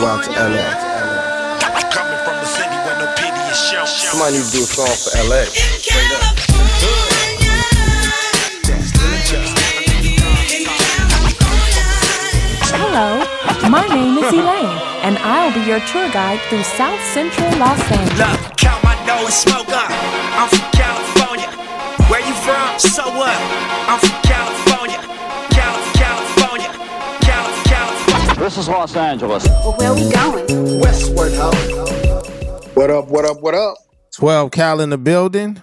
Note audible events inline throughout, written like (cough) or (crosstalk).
go out to LA. Coming from a city where no pity is shown. Somebody need to do a song for LA. Straight up. Hello, my name is Elaine, and I'll be your tour guide through South Central Los Angeles. Look, count my nose, smoke up. I'm from California. Where you from? So what? I'm from California. This is Los Angeles. Well, where are we going? Westward Ho. What up, what up, what up? 12 Cal in the building.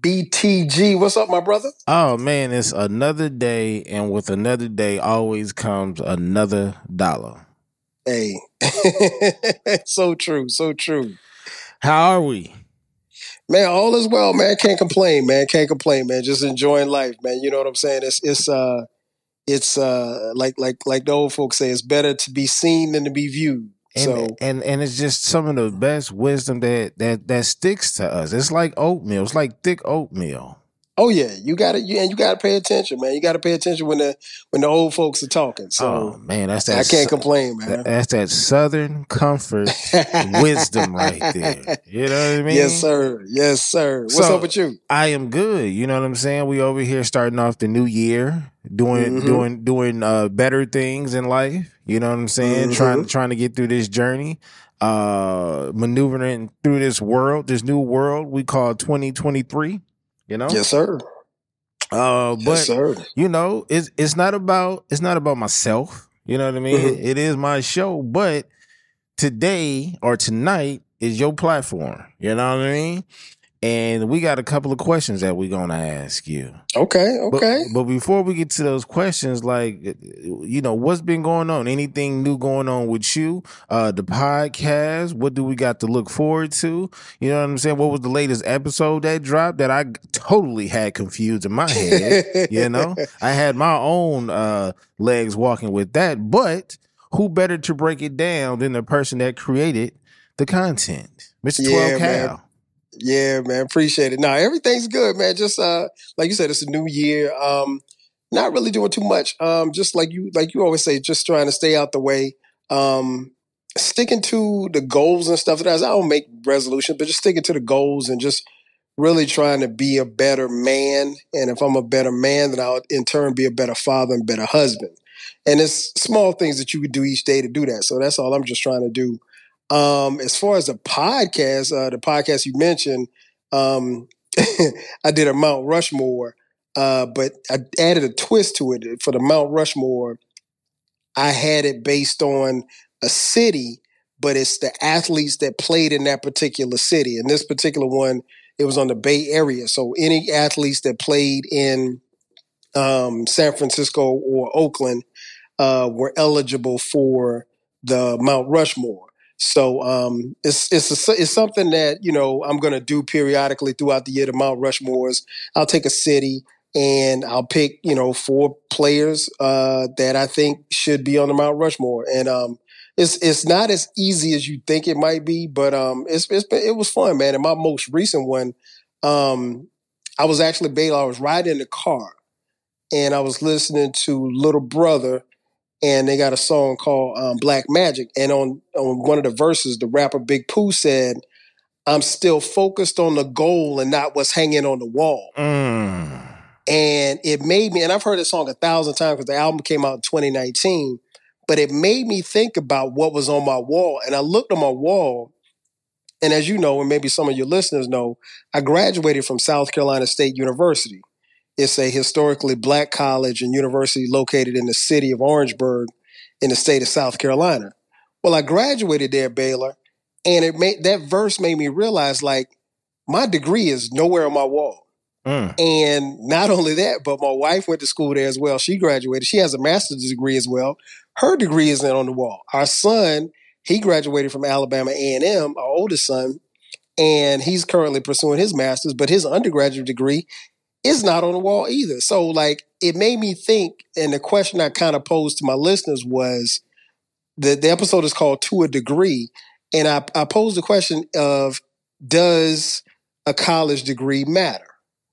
BTG, what's up, my brother? Oh man, it's another day, and with another day always comes another dollar. Hey, (laughs) so true, so true. How are we? Man, all is well, man. Can't complain, man. Can't complain, man. Just enjoying life, man. You know what I'm saying? It's it's uh it's uh like like like the old folks say, it's better to be seen than to be viewed. And, so and and it's just some of the best wisdom that that that sticks to us. It's like oatmeal. It's like thick oatmeal. Oh yeah, you gotta you and you gotta pay attention, man. You gotta pay attention when the when the old folks are talking. oh So man, that's that. I can't complain, that- man. That's that southern comfort wisdom right there. You know what I (laughs) mean? Yes, sir. Yes, sir. What's So- up with you? I am good. You know what I'm saying? We over here starting off the new year, doing Mhm. doing doing uh better things in life. You know what I'm saying? Mhm. Trying trying to get through this journey, uh maneuvering through this world, this new world we call 2023, you know? Yes, sir. Uh but yes, sir. you know, it's it's not about it's not about myself. You know what I mean? Mhm. It is my show, but today or tonight is your platform. You know what I mean? And we got a couple of questions that we're gonna ask you. Okay, okay. But, before we get to those questions, like you know, what's been going on? Anything new going on with you? Uh the podcast, what do we got to look forward to? You know what I'm saying? What was the latest episode that dropped that I totally had confused in my head? you (laughs) know? I had my own uh legs walking with that, but who better to break it down than the person that created the content? Mr. Yeah, 12 man. Yeah, man, appreciate it. Now everything's good, man. Just uh, like you said, it's a new year. Um, not really doing too much. Um, just like you, like you always say, just trying to stay out the way. Um, sticking to the goals and stuff. That I don't make resolutions, but just sticking to the goals and just really trying to be a better man. And if I'm a better man, then I'll in turn be a better father and better husband. And it's small things that you could do each day to do that. So that's all I'm just trying to do. Um, as far as the podcast, uh, the podcast you mentioned, um, (laughs) I did a Mount Rushmore, uh, but I added a twist to it. For the Mount Rushmore, I had it based on a city, but it's the athletes that played in that particular city. And this particular one, it was on the Bay Area. So any athletes that played in um, San Francisco or Oakland uh, were eligible for the Mount Rushmore. So um, it's it's a, it's something that you know I'm going to do periodically throughout the year. The Mount Rushmores. I'll take a city and I'll pick you know four players uh, that I think should be on the Mount Rushmore. And um, it's it's not as easy as you think it might be, but um, it's it's been, it was fun, man. And my most recent one, um, I was actually Baylor. I was riding in the car and I was listening to Little Brother and they got a song called um, Black Magic. And on on one of the verses, the rapper Big Pooh said, "I'm still focused on the goal and not what's hanging on the wall." Mm. And it made me, and I've heard this song a thousand times because the album came out in 2019. But it made me think about what was on my wall, and I looked on my wall. And as you know, and maybe some of your listeners know, I graduated from South Carolina State University. It's a historically black college and university located in the city of Orangeburg in the state of South Carolina. Well, I graduated there, at Baylor, and it made that verse made me realize like my degree is nowhere on my wall. Mm. And not only that, but my wife went to school there as well. She graduated. She has a master's degree as well. Her degree isn't on the wall. Our son, he graduated from Alabama A&M, our oldest son, and he's currently pursuing his master's, but his undergraduate degree is not on the wall either. So like it made me think, and the question I kind of posed to my listeners was the, the episode is called To a Degree. And I, I posed the question of does a college degree matter?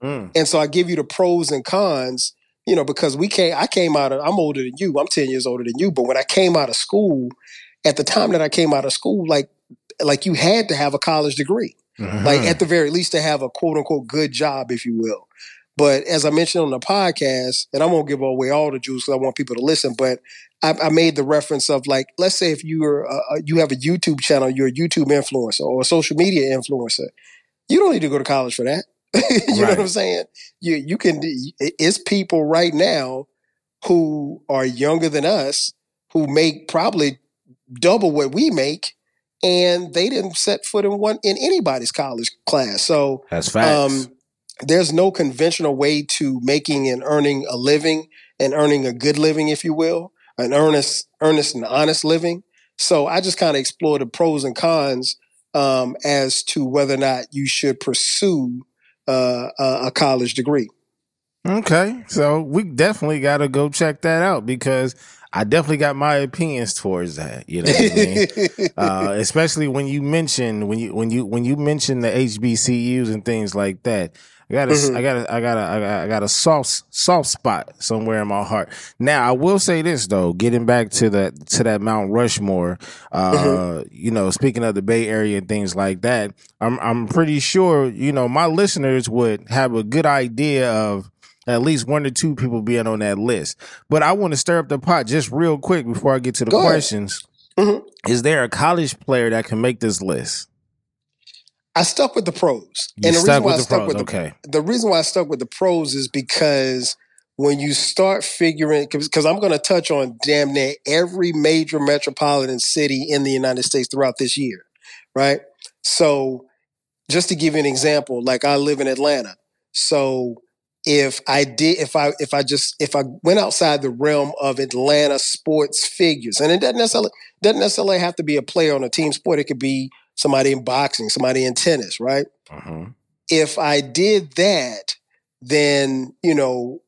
Mm. And so I give you the pros and cons, you know, because we came, I came out of, I'm older than you, I'm 10 years older than you, but when I came out of school, at the time that I came out of school, like like you had to have a college degree, Mhm. like at the very least to have a quote unquote good job, if you will. But as I mentioned on the podcast, and I won't give away all the juice because I want people to listen, but I, I made the reference of like, let's say if you're uh, you have a YouTube channel, you're a YouTube influencer or a social media influencer, you don't need to go to college for that. (laughs) you know what I'm saying? You you can. It's people right now who are younger than us who make probably double what we make, and they didn't set foot in one in anybody's college class. So That's facts. um, there's no conventional way to making and earning a living and earning a good living, if you will, an earnest, earnest and honest living. So I just kind of explore the pros and cons um, as to whether or not you should pursue uh, a, college degree. Okay, so we definitely got to go check that out because I definitely got my opinions towards that. You know what I mean? (laughs) uh, especially when you mention when you when you when you mention the HBCUs and things like that. I got a, Mhm. I got a, I got a, I got, I got a soft soft spot somewhere in my heart. Now I will say this though, getting back to that to that Mount Rushmore, uh, Mhm. you know, speaking of the Bay Area and things like that, I'm I'm pretty sure you know my listeners would have a good idea of at least one or two people being on that list. But I want to stir up the pot just real quick before I get to the Go questions. Mhm. Is there a college player that can make this list? I stuck with the pros, You and the reason why I stuck pros, with the okay. the reason why I stuck with the pros is because when you start figuring, because I'm going to touch on damn near every major metropolitan city in the United States throughout this year, right? So, just to give you an example, like I live in Atlanta, so if I did, if I if I just if I went outside the realm of Atlanta sports figures, and it doesn't necessarily doesn't necessarily have to be a player on a team sport, it could be somebody in boxing, somebody in tennis, right? Uh-huh. if I did that, then you know,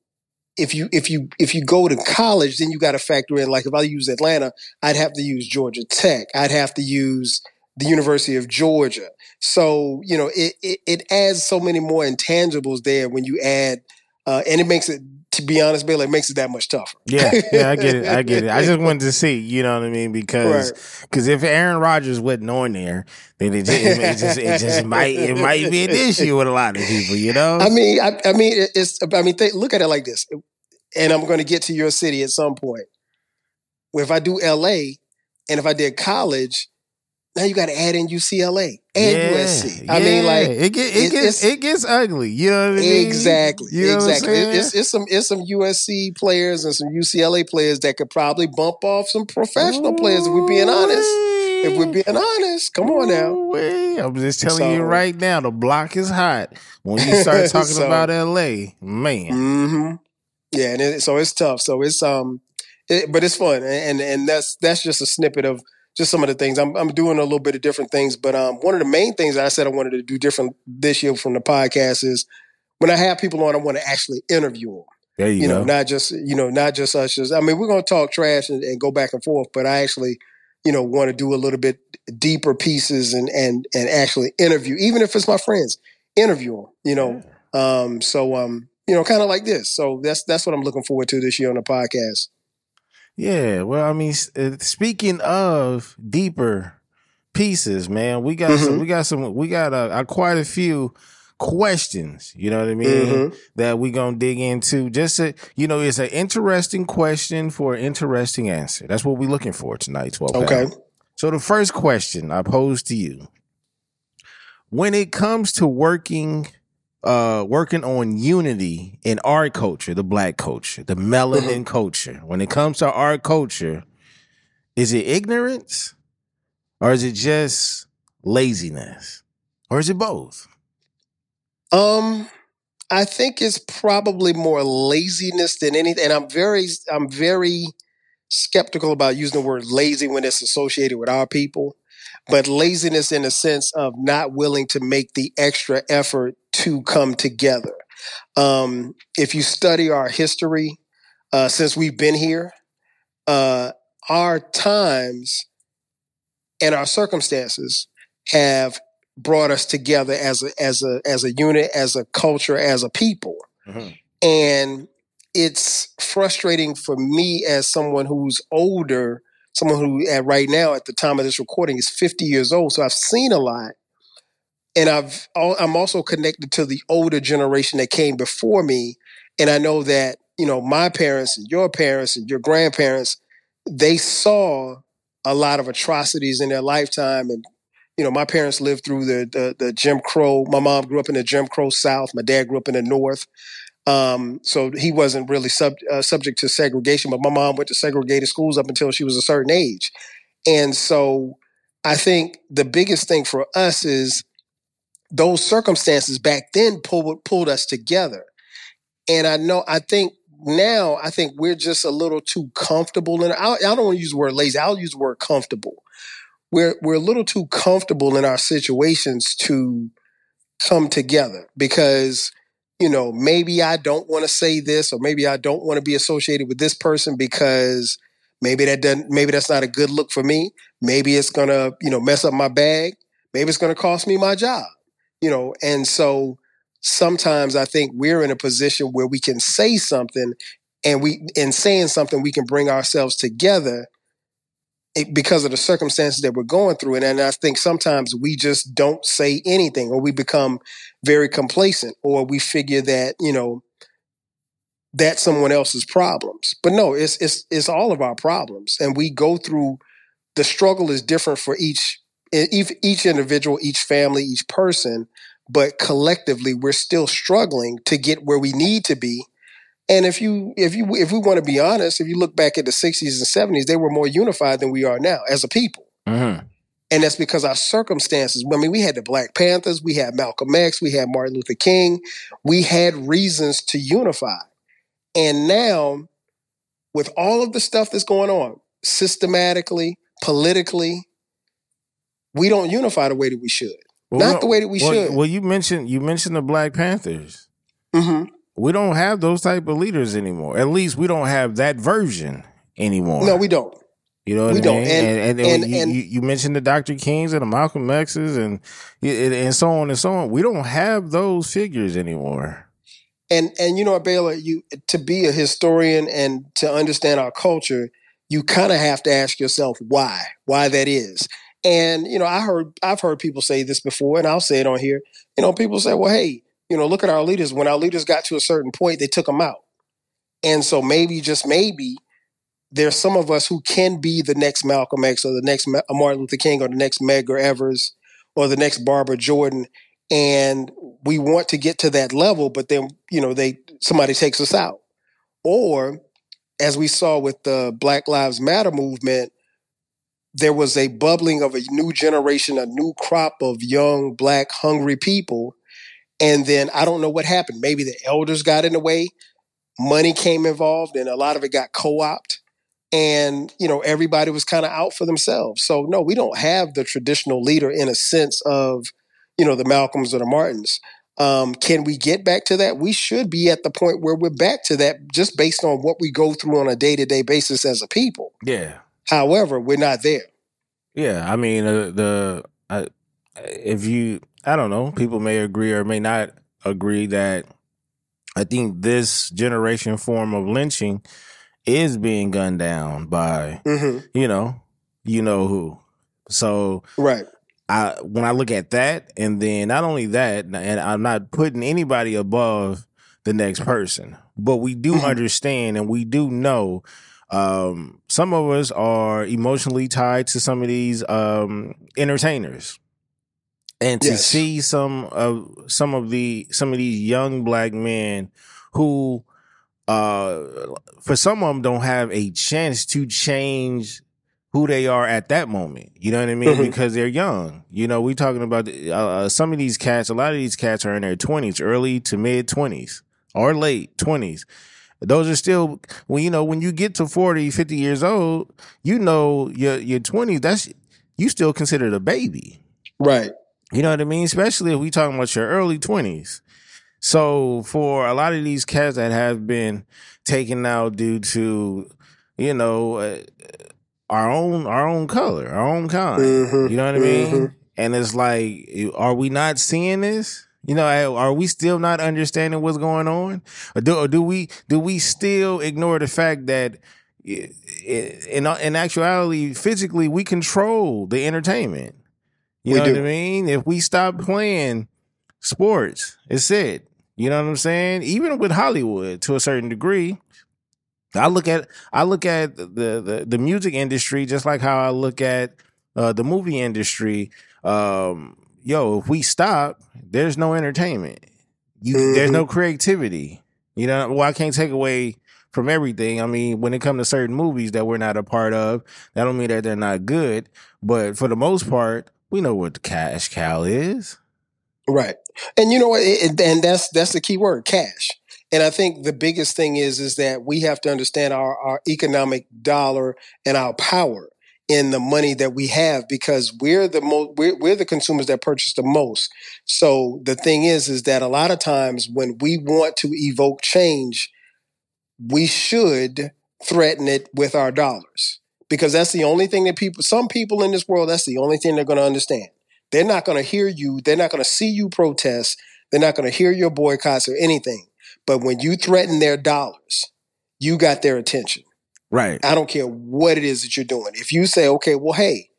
if you if you if you go to college, then you got to factor in like if I use Atlanta, I'd have to use Georgia Tech, I'd have to use the University of Georgia. So you know, it it, it adds so many more intangibles there when you add, uh, and it makes it. To be honest, Bill, it makes it that much tougher. Yeah, yeah, I get it. I get it. I just (laughs) wanted to see, you know what I mean? Because Right. cause if Aaron Rodgers wasn't on there, then it just, it just it just might it might be an issue with a lot of people, you know? I mean, I, I mean, it's. I mean, think, look at it like this, and I'm going to get to your city at some point. If I do LA, and if I did college, now you got to add in UCLA and USC. I mean, like it get, it it- gets it gets ugly. You know what I mean? exactly, You know exactly. It- it's it's some it's some USC players and some UCLA players that could probably bump off some professional players. If we're being honest, if we're being honest, come on now. I'm just telling you right now, the block is hot. When you (laughs) start talking So- about LA, man. hmm Yeah, and it, so it's tough. So it's um, it, but it's fun, and and that's that's just a snippet of just some of the things I'm I'm doing a little bit of different things. But um, one of the main things that I said I wanted to do different this year from the podcast is when I have people on, I want to actually interview them. There you, You go. know, not just you know, not just us. Just I mean, we're gonna talk trash and, and go back and forth, but I actually you know want to do a little bit deeper pieces and and and actually interview, even if it's my friends, interview them. You know, um, so um, you know, kind of like this. So that's that's what I'm looking forward to this year on the podcast. Yeah, well, I mean, uh, speaking of deeper pieces, man, we got some, Mhm. we got some, we got uh, uh, quite a few questions. You know what I mean? Mhm. That we gonna dig into. Just to, you know, it's an interesting question for an interesting answer. That's what we're looking for tonight. Twelve. Okay. Pound. So the first question I pose to you: When it comes to working. Uh, working on unity in our culture, the black culture, the melanin culture. When it comes to our culture, is it ignorance or is it just laziness or is it both? Um, I think it's probably more laziness than anything. And I'm very, I'm very skeptical about using the word lazy when it's associated with our people. But laziness in the sense of not willing to make the extra effort to come together. Um, if you study our history uh, since we've been here, uh, our times and our circumstances have brought us together as a as a as a unit, as a culture, as a people. And it's frustrating for me as someone who's older someone who at right now at the time of this recording is 50 years old. So I've seen a lot. And I've I'm also connected to the older generation that came before me. And I know that, you know, my parents and your parents and your grandparents, they saw a lot of atrocities in their lifetime. And, you know, my parents lived through the the, the Jim Crow. My mom grew up in the Jim Crow South. My dad grew up in the North. Um, so he wasn't really sub, uh, subject to segregation, but my mom went to segregated schools up until she was a certain age. And so I think the biggest thing for us is those circumstances back then pulled, pulled us together. And I know, I think now, I think we're just a little too comfortable. And I, I don't want to use the word lazy, I'll use the word comfortable. We're, we're a little too comfortable in our situations to come together because you know, maybe I don't want to say this or maybe I don't want to be associated with this person because maybe that doesn't maybe that's not a good look for me. Maybe it's going to, you know, mess up my bag. Maybe it's going to cost me my job. You know, and so sometimes I think we're in a position where we can say something and we in saying something we can bring ourselves together because of the circumstances that we're going through. And, and I think sometimes we just don't say anything or we become very complacent or we figure that, you know, that's someone else's problems. But no, it's it's it's all of our problems. And we go through the struggle is different for each each individual, each family, each person, but collectively we're still struggling to get where we need to be and if you if you if we want to be honest, if you look back at the 60s and 70s, they were more unified than we are now as a people. Mm-hmm. And that's because our circumstances. I mean, we had the Black Panthers, we had Malcolm X, we had Martin Luther King. We had reasons to unify. And now, with all of the stuff that's going on, systematically, politically, we don't unify the way that we should. Well, Not the way that we well, should. Well, you mentioned you mentioned the Black Panthers. Mm-hmm we don't have those type of leaders anymore. At least we don't have that version anymore. No, we don't. You know what we I mean? Don't. And, and, and, and, you, you, mentioned the Dr. Kings and the Malcolm X's and and so on and so on. We don't have those figures anymore. And and you know, Baylor, you to be a historian and to understand our culture, you kind of have to ask yourself why, why that is. And you know, I heard I've heard people say this before, and I'll say it on here. You know, people say, "Well, hey, you know, look at our leaders. When our leaders got to a certain point, they took them out. And so maybe, just maybe, there's some of us who can be the next Malcolm X or the next uh, Martin Luther King or the next Medgar Evers or the next Barbara Jordan. And we want to get to that level, but then, you know, they somebody takes us out. Or as we saw with the Black Lives Matter movement, there was a bubbling of a new generation, a new crop of young, black, hungry people and then I don't know what happened. Maybe the elders got in the way, money came involved, and a lot of it got co opted. And, you know, everybody was kind of out for themselves. So, no, we don't have the traditional leader in a sense of, you know, the Malcolms or the Martins. Um, can we get back to that? We should be at the point where we're back to that just based on what we go through on a day to day basis as a people. Yeah. However, we're not there. Yeah. I mean, uh, the, uh, if you, I don't know. People may agree or may not agree that I think this generation form of lynching is being gunned down by mm-hmm. you know, you know who. So right. I when I look at that, and then not only that, and I'm not putting anybody above the next person, but we do mm-hmm. understand and we do know um, some of us are emotionally tied to some of these um, entertainers and to yes. see some of some of the some of these young black men who uh for some of them don't have a chance to change who they are at that moment. You know what i mean? Mm-hmm. because they're young. You know we're talking about uh, uh some of these cats a lot of these cats are in their 20s early to mid 20s or late 20s those are still when you know when you get to 40 50 years old you know your your 20s that's you still considered a baby. Right you know what I mean? Especially if we talking about your early twenties. So for a lot of these cats that have been taken out due to, you know, uh, our own our own color, our own kind. Mm-hmm, you know what I mean? Mm-hmm. And it's like, are we not seeing this? You know, are we still not understanding what's going on, or do, or do we do we still ignore the fact that in in actuality, physically, we control the entertainment. You We know do. what I mean? If we stop playing sports, it's it. You know what I'm saying? Even with Hollywood, to a certain degree, I look at I look at the the, the music industry just like how I look at uh, the movie industry. Um, yo, if we stop, there's no entertainment. You there's no creativity. You know, well, I can't take away from everything. I mean, when it comes to certain movies that we're not a part of, that don't mean that they're not good. But for the most part, we know what the cash cow is. Right. And you know what? And that's that's the key word, cash. And I think the biggest thing is is that we have to understand our, our economic dollar and our power in the money that we have because we're the most we're, we're the consumers that purchase the most. So the thing is is that a lot of times when we want to evoke change, we should threaten it with our dollars because that's the only thing that people some people in this world that's the only thing they're going to understand. They're not going to hear you. They're not going to see you protest. They're not going to hear your boycotts or anything. But when you threaten their dollars, you got their attention. Right. I don't care what it is that you're doing. If you say, okay, well, hey,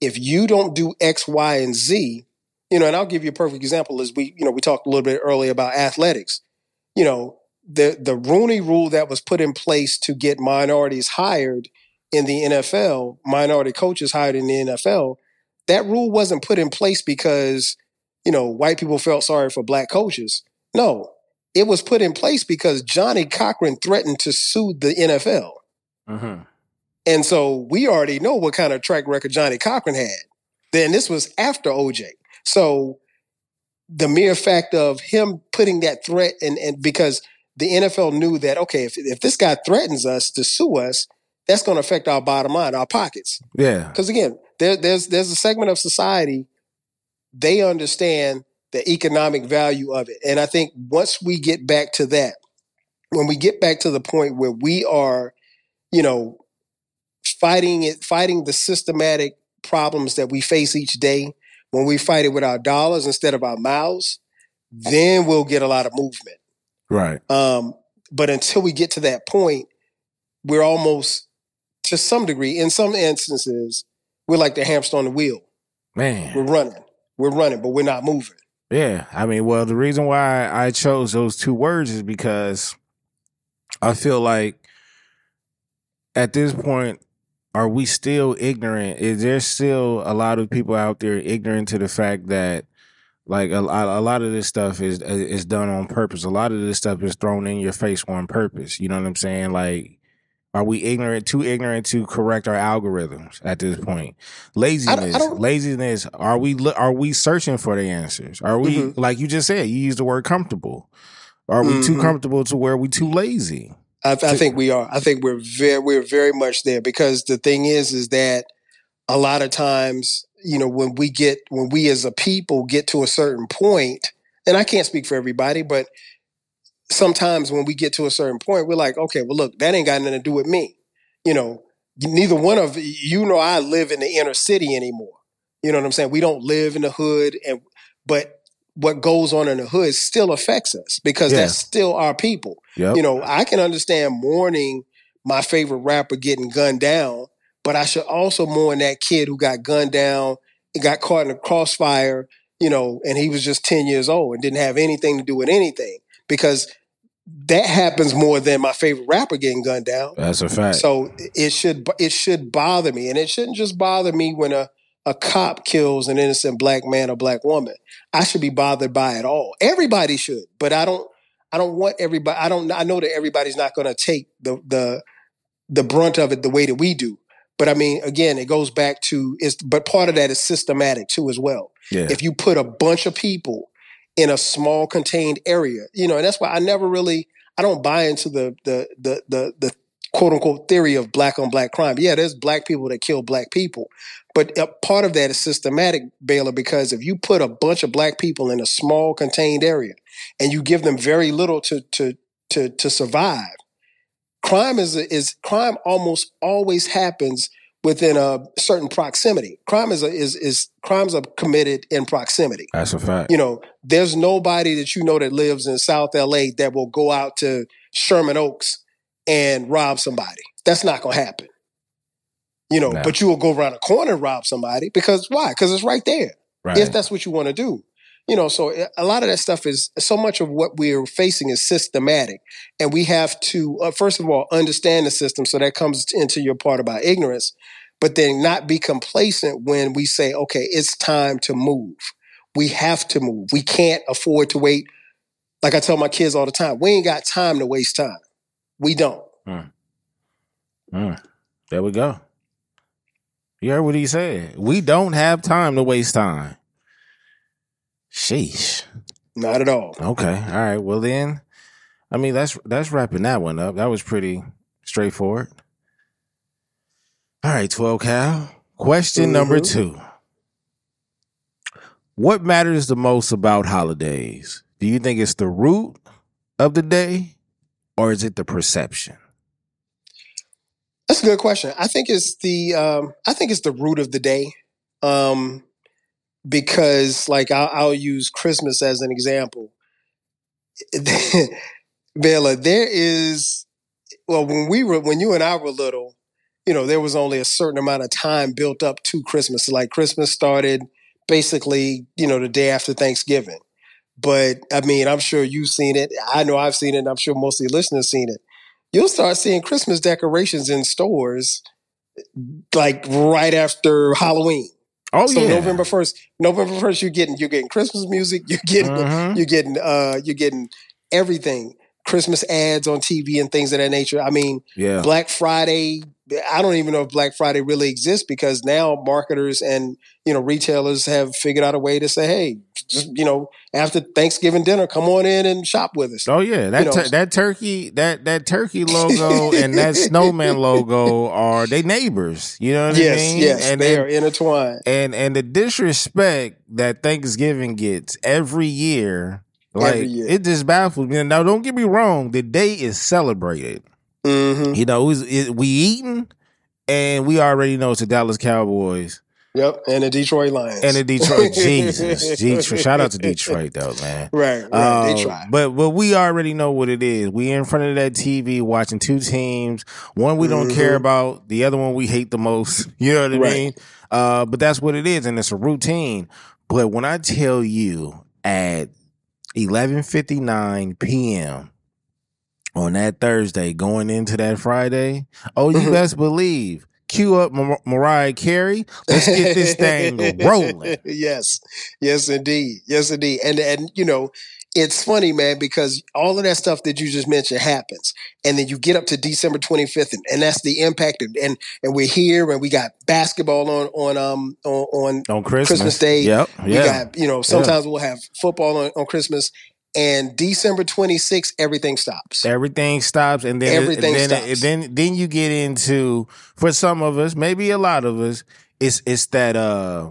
if you don't do X, Y, and Z, you know, and I'll give you a perfect example as we, you know, we talked a little bit earlier about athletics. You know, the the Rooney rule that was put in place to get minorities hired in the NFL, minority coaches hired in the NFL, that rule wasn't put in place because, you know, white people felt sorry for black coaches. No, it was put in place because Johnnie Cochran threatened to sue the NFL. Mm-hmm. And so we already know what kind of track record Johnnie Cochran had. Then this was after OJ. So the mere fact of him putting that threat and, and because the NFL knew that, okay, if, if this guy threatens us to sue us, that's going to affect our bottom line, our pockets. Yeah. Because again, there, there's there's a segment of society they understand the economic value of it, and I think once we get back to that, when we get back to the point where we are, you know, fighting it, fighting the systematic problems that we face each day, when we fight it with our dollars instead of our mouths, then we'll get a lot of movement. Right. Um, but until we get to that point, we're almost, to some degree, in some instances, we're like the hamster on the wheel. Man. We're running, we're running, but we're not moving. Yeah, I mean, well, the reason why I chose those two words is because I feel like at this point, are we still ignorant? Is there still a lot of people out there ignorant to the fact that, like, a, lot- a lot of this stuff is is done on purpose. A lot of this stuff is thrown in your face on purpose. You know what I'm saying? Like, are we ignorant, too ignorant to correct our algorithms at this point? Laziness, don't- laziness. Are we are we searching for the answers? Are we Mhm. like you just said? You used the word comfortable. Are we too Mhm. comfortable to where we too lazy? I, I think we are. I think we're very, we're very much there because the thing is, is that a lot of times, you know, when we get, when we as a people get to a certain point, and I can't speak for everybody, but sometimes when we get to a certain point, we're like, okay, well, look, that ain't got nothing to do with me. You know, neither one of you know I live in the inner city anymore. You know what I'm saying? We don't live in the hood, and but what goes on in the hood still affects us because Yeah. that's still our people. Yep. You know, I can understand mourning my favorite rapper getting gunned down, but I should also mourn that kid who got gunned down, and got caught in a crossfire, you know, and he was just 10 years old and didn't have anything to do with anything because that happens more than my favorite rapper getting gunned down. That's a fact. So it should it should bother me, and it shouldn't just bother me when a a cop kills an innocent black man or black woman. I should be bothered by it all. Everybody should, but I don't. I don't want everybody. I don't. I know that everybody's not going to take the the the brunt of it the way that we do. But I mean, again, it goes back to is. But part of that is systematic too, as well yeah. if you put a bunch of people in a small contained area you know and that's why i never really i don't buy into the the the the, the quote unquote theory of black on black crime. Yeah there's black people that kill black people but a part of that is systematic baylor because if you put a bunch of black people in a small contained area and you give them very little to to to to survive crime is is crime almost always happens within a certain proximity. Crime is a, is is crimes are committed in proximity. That's a fact. You know, there's nobody that you know that lives in South LA that will go out to Sherman Oaks and rob somebody. That's not going to happen. You know, No. but you will go around a corner and rob somebody because why? Because it's right there. Right. If that's what you want to do. You know, so eh, a lot of that stuff is so much of what we're facing is systematic. And we have to, uh, first of all, understand the system. So that comes into your part about ignorance, but then not be complacent when we say, okay, it's time to move. We have to move. We can't afford to wait. Like I tell my kids all the time, we ain't got time to waste time. We don't. Mm. There we go. You heard what he said. We don't have time to waste time. Sheesh. Not at all. Okay. All right. Well then, I mean that's that's wrapping that one up. That was pretty straightforward. All right, 12 Cal. Question number Mhm. two. What matters the most about holidays? Do you think it's the root of the day or is it the perception? That's a good question. I think it's the um, I think it's the root of the day, um, because like I'll, I'll use Christmas as an example. (laughs) Bella, there is well when we were when you and I were little, you know, there was only a certain amount of time built up to Christmas. Like Christmas started basically, you know, the day after Thanksgiving. But I mean, I'm sure you've seen it. I know I've seen it. And I'm sure most of the listeners seen it. You'll start seeing Christmas decorations in stores like right after Halloween. Oh so yeah. November first, November first, you're getting you're getting Christmas music. (laughs) You're getting Mhm. you're getting uh you're getting everything. Christmas ads on TV and things of that nature. I mean, Yeah. Black Friday. I don't even know if Black Friday really exists because now marketers and you know retailers have figured out a way to say, hey, just you know, after Thanksgiving dinner, come on in and shop with us. Oh yeah, that know, tur- that turkey that that turkey logo (laughs) and that snowman logo are they neighbors. You know what yes, I mean? yes, and they then- are intertwined. and and the disrespect that Thanksgiving gets every year, like it just baffles me. Now, don't get me wrong, the day is celebrated. hmm You know, it, we eating, and we already know it's the Dallas Cowboys Yep, and the Detroit Lions and the Detroit. (laughs) Jesus, Detroit. Shout out to Detroit though, man. Right, right. Uh, they try. But but we already know what it is. We in front of that TV watching two teams. One we don't care Mhm. about. The other one we hate the most. (laughs) You know what I Right. mean? Uh, but that's what it is, and it's a routine. But when I tell you at eleven fifty nine p.m. on that Thursday, going into that Friday, oh, you Mhm. best believe. Cue up Mar- Mariah Carey. Let's get this thing (laughs) rolling. yes, yes, indeed, yes, indeed. And and you know, it's funny, man, because all of that stuff that you just mentioned happens, and then you get up to December twenty fifth, and, and that's the impact. Of, and and we're here, and we got basketball on on um on, on Christmas. Christmas Day. Yep. Yeah. we got you know sometimes we'll have football on, on Christmas, and December twenty sixth, everything stops. Everything stops, and then Everything then, stops. then then you get into for some of us, maybe a lot of us, it's it's that uh,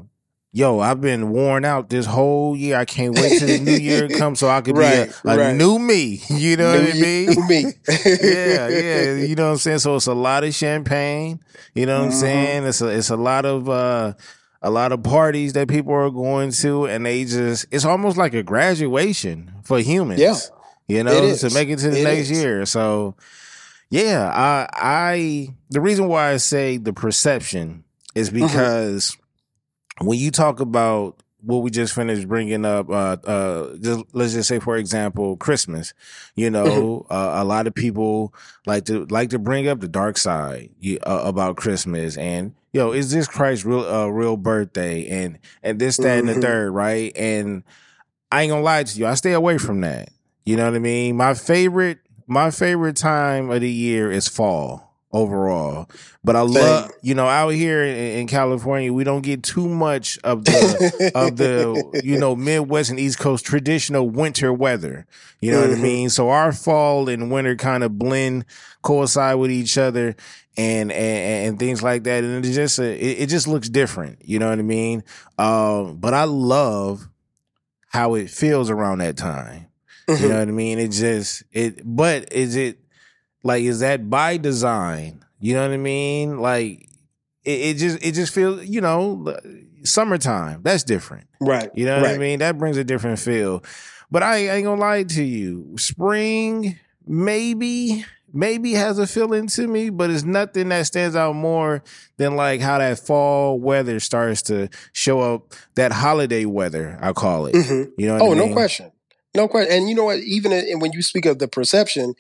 yo, I've been worn out this whole year. I can't wait till the new year (laughs) comes so I could Right, be a, a right. new me. (laughs) You know New what I mean? New me. (laughs) yeah, yeah. You know what I'm saying? So it's a lot of champagne. You know what I'm Mhm. saying? It's a it's a lot of uh a lot of parties that people are going to and they just it's almost like a graduation for humans. Yeah. You know, to make it to the It next is. year. So yeah, I I the reason why I say the perception is Mm-hmm. When you talk about what we just finished bringing up, uh, uh, just, let's just say, for example, Christmas. You (laughs) know, Mm-hmm. uh, a lot of people like to like to bring up the dark side you- uh, about Christmas, and yo, is this Christ's real uh, real birthday, and and this, that, and the Mhm. third, right? And I ain't gonna lie to you, I stay away from that. You know what I mean? My favorite, my favorite time of the year is fall overall. But I love, you know, out here in, in California, we don't get too much of the (laughs) of the you know Midwest and East Coast traditional winter weather. You know what I Mhm. mean? So our fall and winter kind of blend, coincide with each other. And, and and things like that, and it just uh, it, it just looks different. You know what I mean? Um, but I love how it feels around that time. You Mhm. know what I mean? It just it but is it like is that by design? You know what I mean? Like it, it just it just feels, you know, summertime. That's different. right. You know what I mean? That brings a different feel. But I ain't gonna lie to you. Spring, maybe, maybe has a feeling to me, but it's nothing that stands out more than like how that fall weather starts to show up. That holiday weather, I call it. Mhm. You know? What Oh, I no question. No question. And you know what? Even in, when you speak of the perception,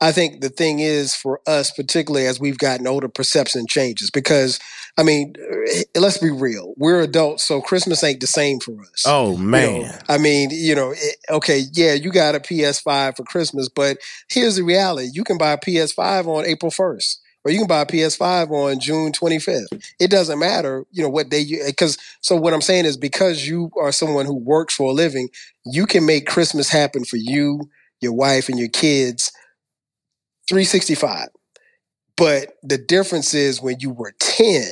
I think the thing is for us, particularly as we've gotten older, perception changes because, I mean, eh, let's be real. We're adults, so Christmas ain't the same for us. Oh You know, man. I mean, you know, it, okay, yeah, you got a PS5 for Christmas, but here's the reality: you can buy a PS5 on April 1st, or you can buy a PS5 on June 25th. It doesn't matter, you know, what day you. Because so what I'm saying is, because you are someone who works for a living, you can make Christmas happen for you, your wife, and your kids, 365. But the difference is when you were 10.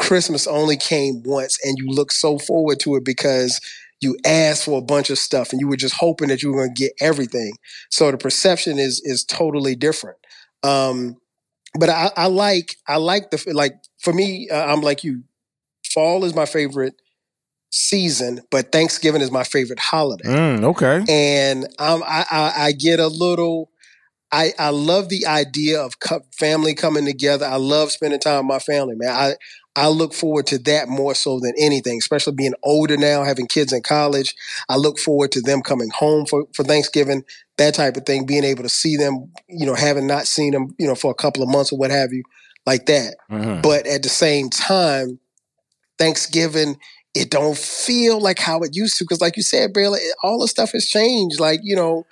Christmas only came once and you look so forward to it because you asked for a bunch of stuff and you were just hoping that you were going to get everything. So the perception is is totally different. Um, but I, I like I like the like for me uh, I'm like you. Fall is my favorite season, but Thanksgiving is my favorite holiday Mm, okay. and um, I, I, I get a little. I, I love the idea of co- family coming together. I love spending time with my family, man. I I look forward to that more so than anything, especially being older now, having kids in college. I look forward to them coming home for, for Thanksgiving, that type of thing, being able to see them, you know, having not seen them, you know, for a couple of months or what have you, like that. Mhm. But at the same time, Thanksgiving, it don't feel like how it used to. Because like you said, Baylor, all the stuff has changed. Like, you know,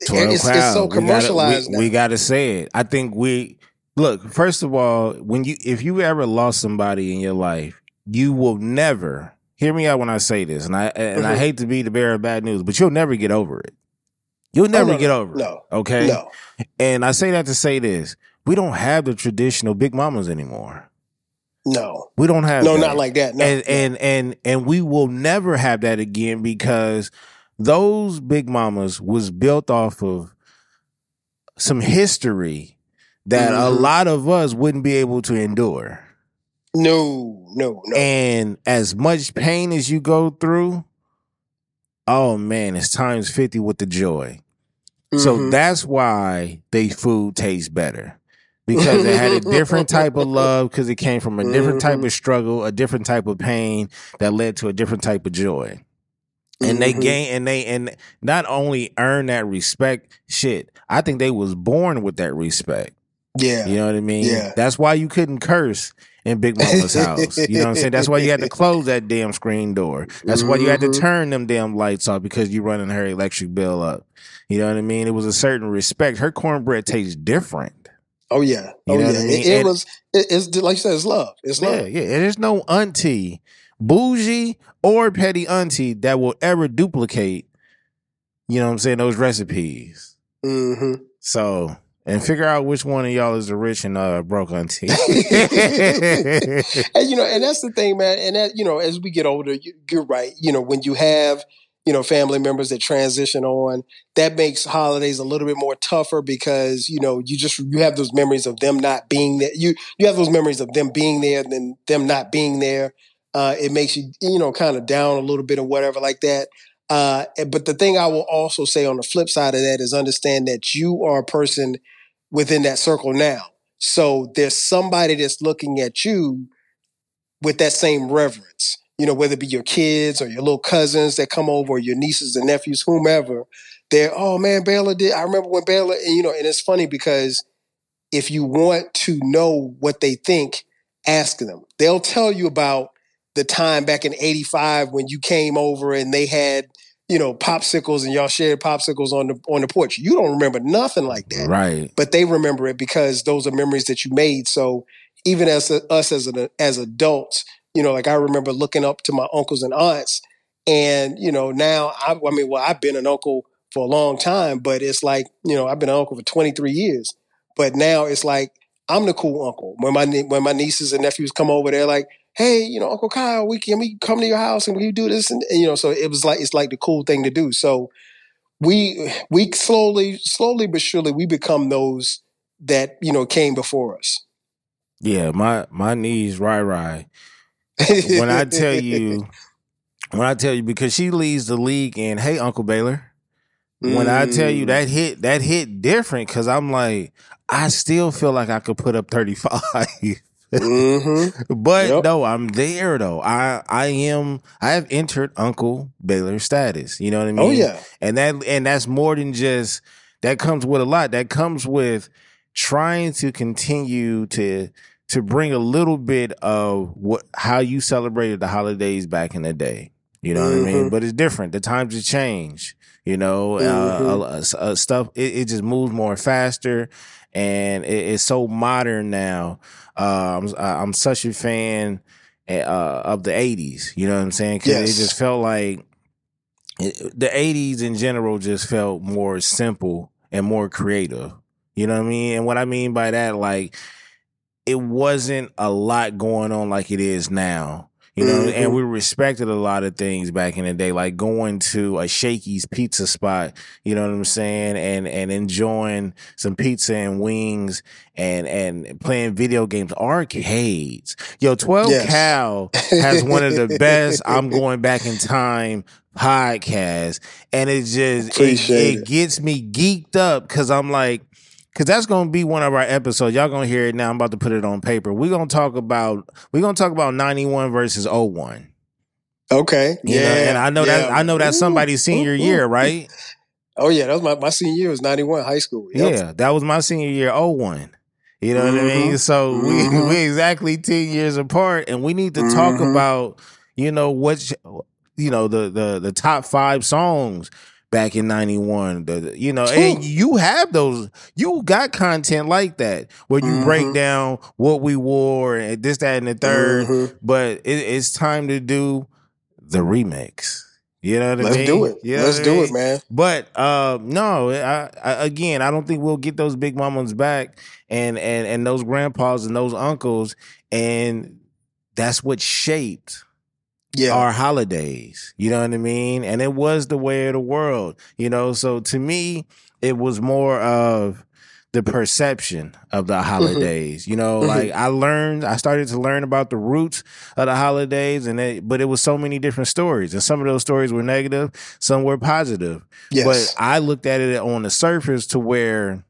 it's, it's so. We gotta- commercialized We, we got to say it. I think we look. First of all, when you if you ever lost somebody in your life, you will never hear me out when I say this, and I and I Mhm. hate to be the bearer of bad news, but you'll never get over it. You'll never no, get over no, it. Okay. no. And I say that to say this: we don't have the traditional big mamas anymore. No. We don't have No, that. not like that. No. and and and and we will never have that again because those big mamas was built off of some history that a Mhm. lot of us wouldn't be able to endure. no, no, no. And as much pain as you go through, oh man, it's times 50 with the joy. So Mhm. that's why they food tastes better. Because it had a different type of (laughs) love, because it came from a different type Mhm. of struggle, a different type of pain that led to a different type of joy. And they Mhm. gain and they and not only earn that respect, shit. I think they was born with that respect. Yeah. You know what I mean? Yeah. That's why you couldn't curse in Big Mama's (laughs) house. You know what I'm saying? That's why you had to close that damn screen door. That's why you had to Mhm. turn them damn lights off because you're running her electric bill up. You know what I mean? It was a certain respect. Her cornbread tastes different. Oh yeah. You Oh know yeah. I mean? It, it And- was. It, it's like you said. It's love. It's love. yeah. And there's no auntie, bougie or petty auntie that will ever duplicate, you know what I'm saying, those recipes. hmm So, and figure out which one of y'all is the rich and uh, broke auntie. (laughs) (laughs) and you know, and that's the thing, man. And that you know, as we get older, you, you're right. You know, when you have you know family members that transition on, that makes holidays a little bit more tougher because you know you just you have those memories of them not being there. You you have those memories of them being there and then them not being there. Uh, it makes you you know kind of down a little bit or whatever like that. Uh, but the thing I will also say on the flip side of that is understand that you are a person within that circle now. So there's somebody that's looking at you with that same reverence. You know, whether it be your kids or your little cousins that come over, or your nieces and nephews, whomever. They're, oh man, Baylor did. I remember when Baylor, and you know, and it's funny because if you want to know what they think, ask them. They'll tell you about the time back in 85 when you came over and they had, you know, popsicles and y'all shared popsicles on the on the porch. You don't remember nothing like that right. but they remember it because those are memories that you made. So even as a, us as an, as adults, you know, like I remember looking up to my uncles and aunts, and you know, now I, I mean, well, I've been an uncle for a long time, but it's like you know, I've been an uncle for twenty three years, but now it's like I'm the cool uncle. When my when my nieces and nephews come over, they're like. Hey, you know, Uncle Kyle, we can we come to your house and we do this and, and you know, so it was like it's like the cool thing to do. So we we slowly slowly but surely we become those that you know came before us Yeah, my my knees right right. When I tell you (laughs) when I tell you because she leads the league in hey Uncle Baylor. When I tell you Mm. that hit, that hit different because I'm like, I still feel like I could put up 35. Mm-hmm. (laughs) But Yep. no, I'm there though. I I am I have entered Uncle Baylor status. You know what I mean? Oh, yeah. And that and that's more than just that comes with a lot. That comes with trying to continue to to bring a little bit of what how you celebrated the holidays back in the day. You know what I mean? Mhm. But it's different. The times have changed. You know, uh, uh, uh, stuff it, it just moves more faster, and it, it's so modern now. Uh, I'm I'm such a fan uh, of the '80s. You know what I'm saying? Because Yes. it just felt like it, the '80s in general just felt more simple and more creative. You know what I mean? And what I mean by that, like, it wasn't a lot going on like it is now. You know, Mhm. and we respected a lot of things back in the day, like going to a Shakey's pizza spot, you know what I'm saying, and and enjoying some pizza and wings and and playing video games, arcades. Yo, 12 Yes. Cal has one of the best I'm going back in time podcasts. And it just it it. gets me geeked up because I'm like, Cause that's gonna be one of our episodes. Y'all gonna hear it now. I'm about to put it on paper. We're gonna talk about we're gonna talk about 91 versus 01. Okay. You know, yeah. and I know that. I know that's Ooh, somebody's senior ooh, year, right? Oh yeah, that was my, my senior year was ninety one high school. Yep. Yeah, that was my senior year, 01. You know what I mean? Mhm. So we (laughs) Mhm. we exactly 10 years apart and we need to talk Mhm. about, you know, what you know, the the the top 5 songs back in 91 the, you know and you have those you got content like that where you break Mhm. down what we wore and this that and the 3rd Mhm. but it, it's time to do the remix you know what I mean? Let's mean do it. You know Let's do mean? it, man. But uh, no, I, I, again, I don't think we'll get those big mamas back and and and those grandpas and those uncles, and that's what shaped Yeah. our holidays. You know what I mean? And it was the way of the world. You know, so to me, it was more of the perception of the holidays. You know, Mhm. like I learned, I started to learn about the roots of the holidays, and it, but it was so many different stories, and some of those stories were negative, some were positive. yes. But I looked at it on the surface to where,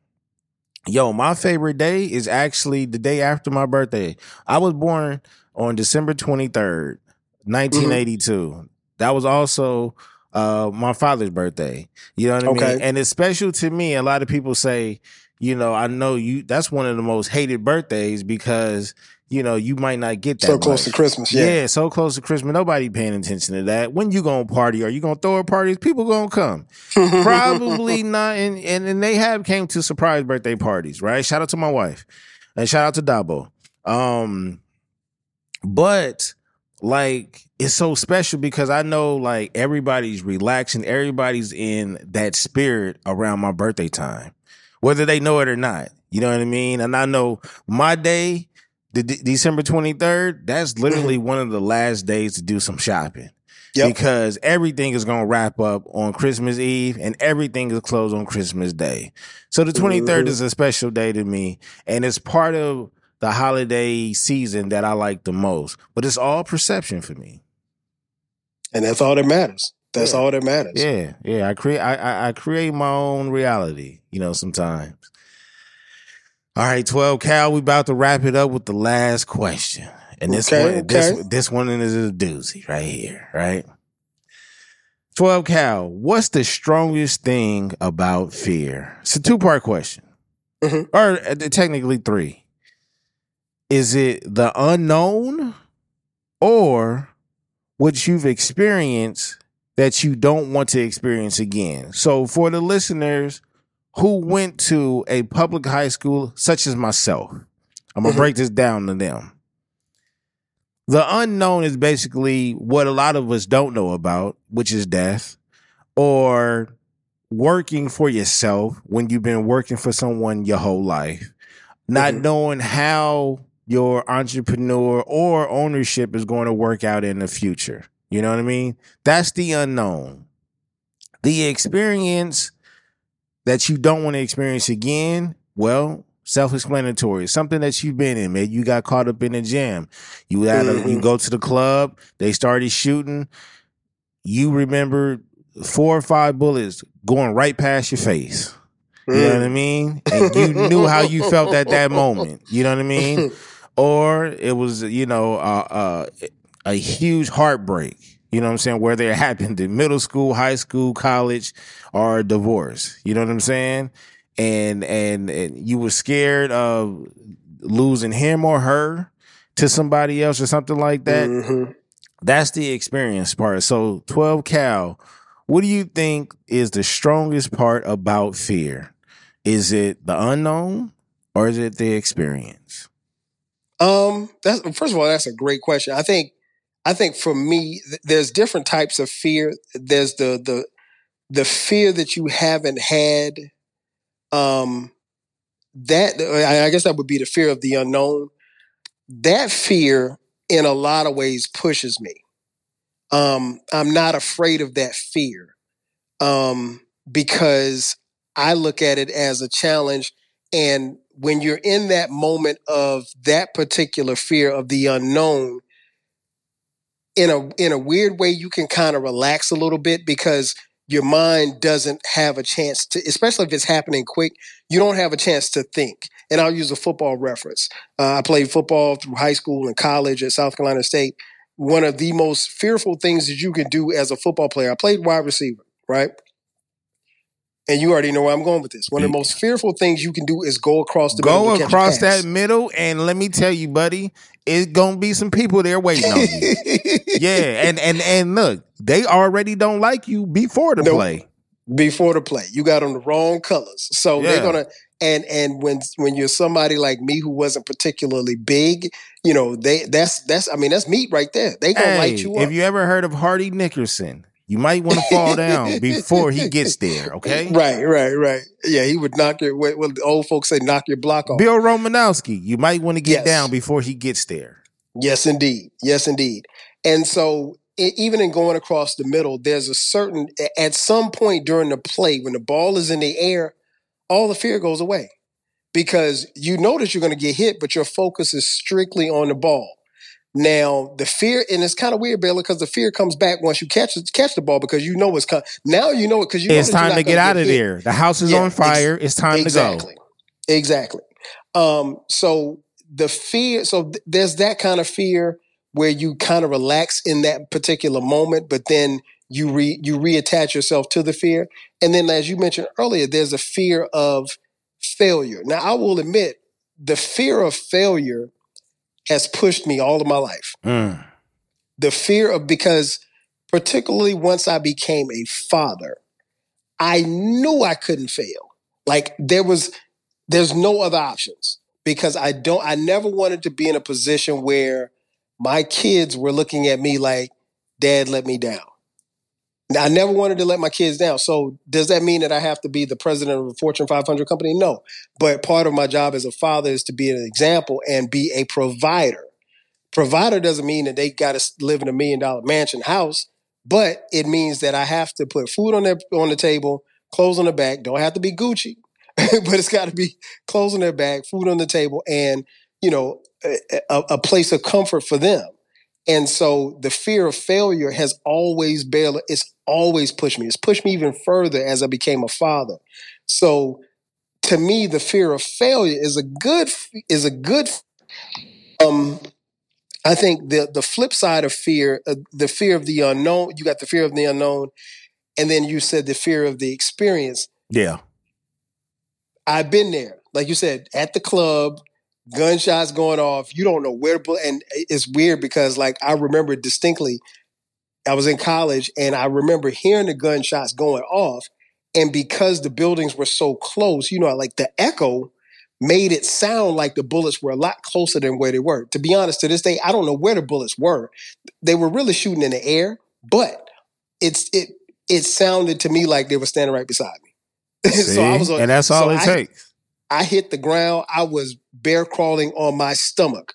yo, my favorite day is actually the day after my birthday. I was born on December 23rd, 1982. That was also uh, my father's birthday. You know what I Okay. mean? And it's special to me. A lot of people say, you know, I know you, that's one of the most hated birthdays because, you know, you might not get that so close much. to Christmas. Yeah. Yeah. so close to Christmas. Nobody paying attention to that. When you gonna party? Are you gonna throw a party? People gonna come. (laughs) Probably not. And, and and they have came to surprise birthday parties, right? Shout out to my wife, and shout out to Dabo. Um, but like it's so special because I know like everybody's relaxing, everybody's in that spirit around my birthday time, whether they know it or not. You know what I mean? And I know my day, the D- December twenty third, that's literally one of the last days to do some shopping Yep. because everything is going to wrap up on Christmas Eve and everything is closed on Christmas Day. So the 23rd Mhm. is a special day to me and it's part of the holiday season that I like the most. But it's all perception for me. and that's all that matters. That's Yeah. all that matters. Yeah, yeah. I create I, I, I create my own reality, you know, sometimes. All right, 12 Cal, we about to wrap it up with the last question. And this Okay, one this okay. this one is a doozy right here, right? 12 Cal, what's the strongest thing about fear? It's a two-part question. Mhm. Or uh, technically three. Is it the unknown or what you've experienced that you don't want to experience again. So for the listeners who went to a public high school such as myself, I'm gonna Mhm. break this down to them. The unknown is basically what a lot of us don't know about, which is death, or working for yourself when you've been working for someone your whole life, not Mhm. knowing how your entrepreneur or ownership is going to work out in the future. You know what I mean? That's the unknown. The experience that you don't want to experience again, well, self-explanatory. Something that you've been in, man. You got caught up in a jam. You had a, you Mhm. go to the club, they started shooting. You remember four or five bullets going right past your face. You know what Mm. I mean? And you knew how you felt at that moment. You know what I mean? (laughs) Or it was, you know, uh, uh, a huge heartbreak. You know what I'm saying? Whether it (laughs) happened in middle school, high school, college, or divorce. You know what I'm saying? And and, and you were scared of losing him or her to somebody else or something like that. Mhm. That's the experience part. So 12 Cal, what do you think is the strongest part about fear? Is it the unknown or is it the experience? Um, that's first of all, that's a great question. I think, I think for me, th- there's different types of fear. There's the the the fear that you haven't had. Um, that I guess that would be the fear of the unknown. That fear, in a lot of ways, pushes me. Um, I'm not afraid of that fear, um, because I look at it as a challenge. And when you're in that moment of that particular fear of the unknown, in a in a weird way, you can kind of relax a little bit because your mind doesn't have a chance to, especially if it's happening quick. You don't have a chance to think. And I'll use a football reference. Uh, I played football through high school and college at South Carolina State. One of the most fearful things that you can do as a football player. I played wide receiver, right? And you already know where I'm going with this. One of the most fearful things you can do is go across the middle Go a across that middle, and let me tell you, buddy, it's gonna be some people there waiting on you. (laughs) yeah, and and and look, they already don't like you before the Nope. play. before the play. You got on the wrong colors. So Yeah. they're gonna and and when when you're somebody like me who wasn't particularly big, you know, they that's that's I mean that's meat right there. They gonna Hey, light you up. if you ever heard of Hardy Nickerson, you might want to fall down (laughs) before he gets there. Okay, Right, right, right. Yeah, he would knock your what, what the old folks say, knock your block off. Bill Romanowski, you might want to get Yes. down before he gets there. Yes, indeed. Yes, indeed. And so, even in going across the middle, there's a certain, at some point during the play, when the ball is in the air, all the fear goes away because you know that you're going to get hit, but your focus is strictly on the ball. Now, the fear, and it's kind of weird, Baylor, because the fear comes back once you catch catch the ball because you know it's coming. Now you know it because you know it's time to get out of hit. there. The house is Yeah, on ex- fire. it's time exactly. to go. Exactly. Um, so the fear, so th- there's that kind of fear where you kind of relax in that particular moment, but then you re you reattach yourself to the fear. And then as you mentioned earlier, there's a fear of failure. Now I will admit the fear of failure has pushed me all of my life. Mm. The fear of because particularly once I became a father, I knew I couldn't fail. Like there was there's no other options because I don't I never wanted to be in a position where my kids were looking at me like dad let me down. I never wanted to let my kids down. So does that mean that I have to be the president of a Fortune 500 company? No. But part of my job as a father is to be an example and be a provider. Provider doesn't mean that they got to live in a million dollar mansion house, but it means that I have to put food on their on the table, clothes on the back. Don't have to be Gucci, (laughs) but it's got to be clothes on their back, food on the table, and you know a, a place of comfort for them. And so the fear of failure has always been, it's always pushed me. It's pushed me even further as I became a father. So to me, the fear of failure is a good, is a good, um, I think the, the flip side of fear, uh, the fear of the unknown, you got the fear of the unknown. And then you said the fear of the experience. Yeah. I've been there. Like you said, at the club, gunshots going off. You don't know where to put. And it's weird because, like, I remember distinctly, I was in college and I remember hearing the gunshots going off. And because the buildings were so close, you know, like the echo made it sound like the bullets were a lot closer than where they were. To be honest, to this day, I don't know where the bullets were. They were really shooting in the air, but it's it it sounded to me like they were standing right beside me. See? (laughs) so I was and that's all so it I- takes. I hit the ground. I was bear crawling on my stomach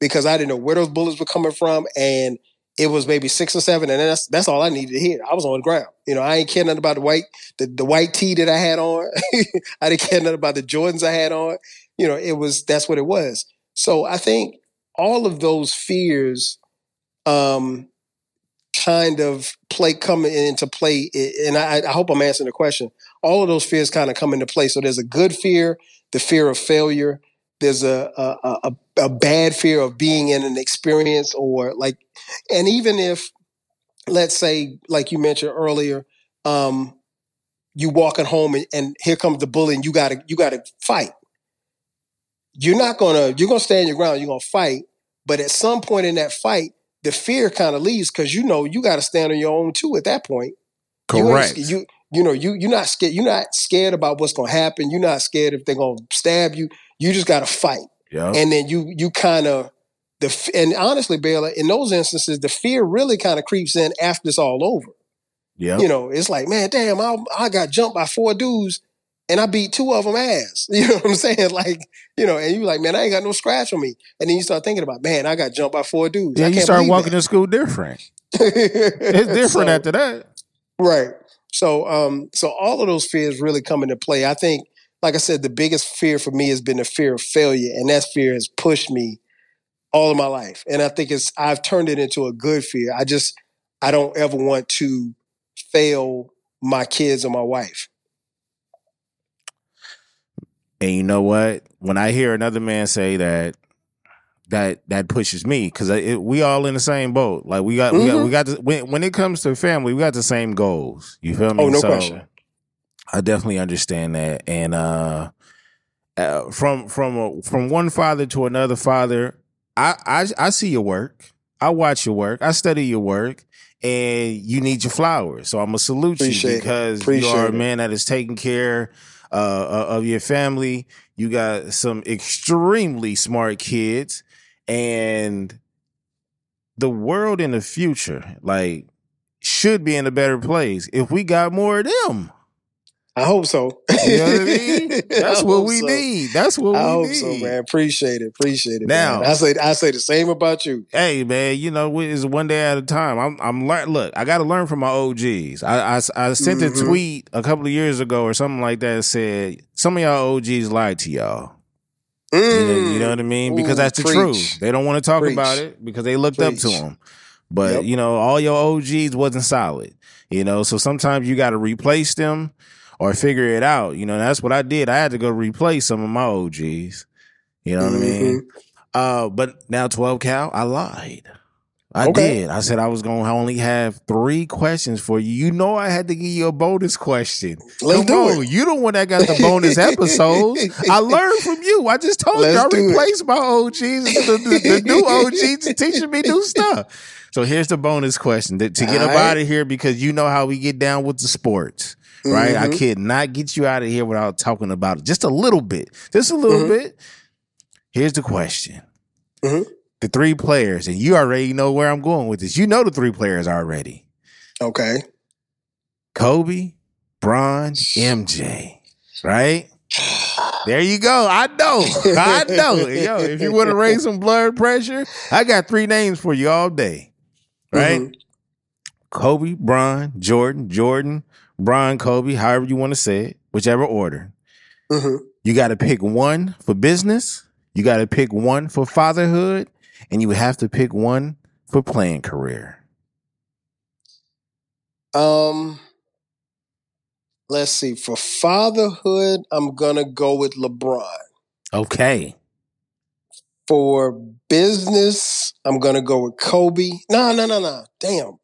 because I didn't know where those bullets were coming from, and it was maybe six or seven, and that's that's all I needed to hear. I was on the ground. You know, I ain't care nothing about the white the, the white tee that I had on. (laughs) I didn't care nothing about the Jordans I had on. You know, it was that's what it was. So I think all of those fears um kind of play come into play, and I, I hope I'm answering the question. All of those fears kind of come into play. So there's a good fear, the fear of failure. There's a a, a, a bad fear of being in an experience, or like, and even if, let's say, like you mentioned earlier, um, you walking home and, and here comes the bully, and you gotta you gotta fight. You're not gonna you're gonna stand your ground. You're gonna fight, but at some point in that fight, the fear kind of leaves because you know you got to stand on your own too at that point. Correct. You, you you know you you're not scared. You're not scared about what's going to happen. You're not scared if they're going to stab you. You just got to fight. Yeah. And then you you kind of the and honestly, Baylor, in those instances, the fear really kind of creeps in after it's all over. Yeah. You know, it's like, man, damn, I I got jumped by four dudes and I beat two of them ass. (laughs) You know what I'm saying? Like, you know, and you like, man, I ain't got no scratch on me. And then you start thinking about, man, I got jumped by four dudes. Yeah, you start walking that. to school different. (laughs) It's different So- after that. Right. So um so all of those fears really come into play. I think like I said the biggest fear for me has been the fear of failure and that fear has pushed me all of my life. And I think it's I've turned it into a good fear. I just I don't ever want to fail my kids or my wife. And you know what? When I hear another man say that, that that pushes me because we all in the same boat. Like we got, we got, Mhm. we got. The, when when it comes to family, we got the same goals. You feel me? Oh, no So, question. I definitely understand that. And uh, uh from from a, from one father to another father, I, I I see your work. I watch your work. I study your work. And you need your flowers, so I'm gonna salute Appreciate you because you are a man that is taking care uh, of your family. You got some extremely smart kids, and the world in the future, like, should be in a better place if we got more of them. I hope so. You know what I mean? (laughs) I That's what we so. need. That's what I we hope so, man. Appreciate it. Appreciate it. Now- man. I say I say the same about you. Hey man, you know it's one day at a time. I'm I'm learn. Look, I got to learn from my OGs. I I, I sent a Mhm. tweet a couple of years ago or something like that. that Said some of y'all OGs lied to y'all. You know, you know what I mean? Because Ooh, that's the preach. truth. They don't want to talk Preach. about it because they looked up to them. But Yep. you know, all your OGs wasn't solid. You know, so sometimes you got to replace them or figure it out. You know, that's what I did. I had to go replace some of my OGs. You know what I mean? Uh, but now twelve cal, I lied. I Okay. did. I said I was gonna only have three questions for you. You know I had to give you a bonus question. Let's Come do on, it. you the one that got the bonus (laughs) episodes. I learned from you. I just told Let's you I do it. replaced my OGs. The, the, the (laughs) new OGs teaching me new stuff. So here's the bonus question to, to get All up right. out of here because you know how we get down with the sports. Right, I Mhm. could not get you out of here without talking about it just a little bit, just a little Mhm. bit. Here's the question: Mhm. the three players, and you already know where I'm going with this. You know the three players already: Okay. Kobe, Bron, MJ. Right? There you go. I know. I know. Yo, if you want to raise some blood pressure, I got three names for you all day. Right? Mhm. Kobe, Bron, Jordan, Jordan, Bron, Kobe, however you want to say it, whichever order. Mhm. You got to pick one for business, you got to pick one for fatherhood, and you have to pick one for playing career. Um, let's see. For fatherhood, I'm gonna go with LeBron. Okay. For business, I'm gonna go with Kobe. No, no, no, no. Damn.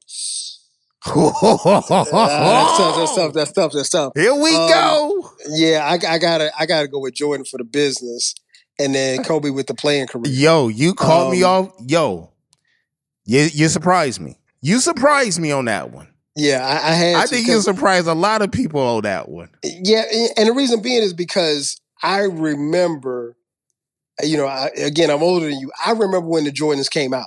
That's tough. That's tough. That's tough. That's tough. Here we Um, go. Yeah, I, I gotta, I gotta go with Jordan for the business, and then (laughs) Kobe with the playing career. Yo, you caught me Um, off. Yo, you, you surprised me. You surprised me on that one. Yeah, I, I had. I think you surprised a lot of people on that one. Yeah, and the reason being is because I remember, you know, I, again, I'm older than you. I remember when the Jordans came out.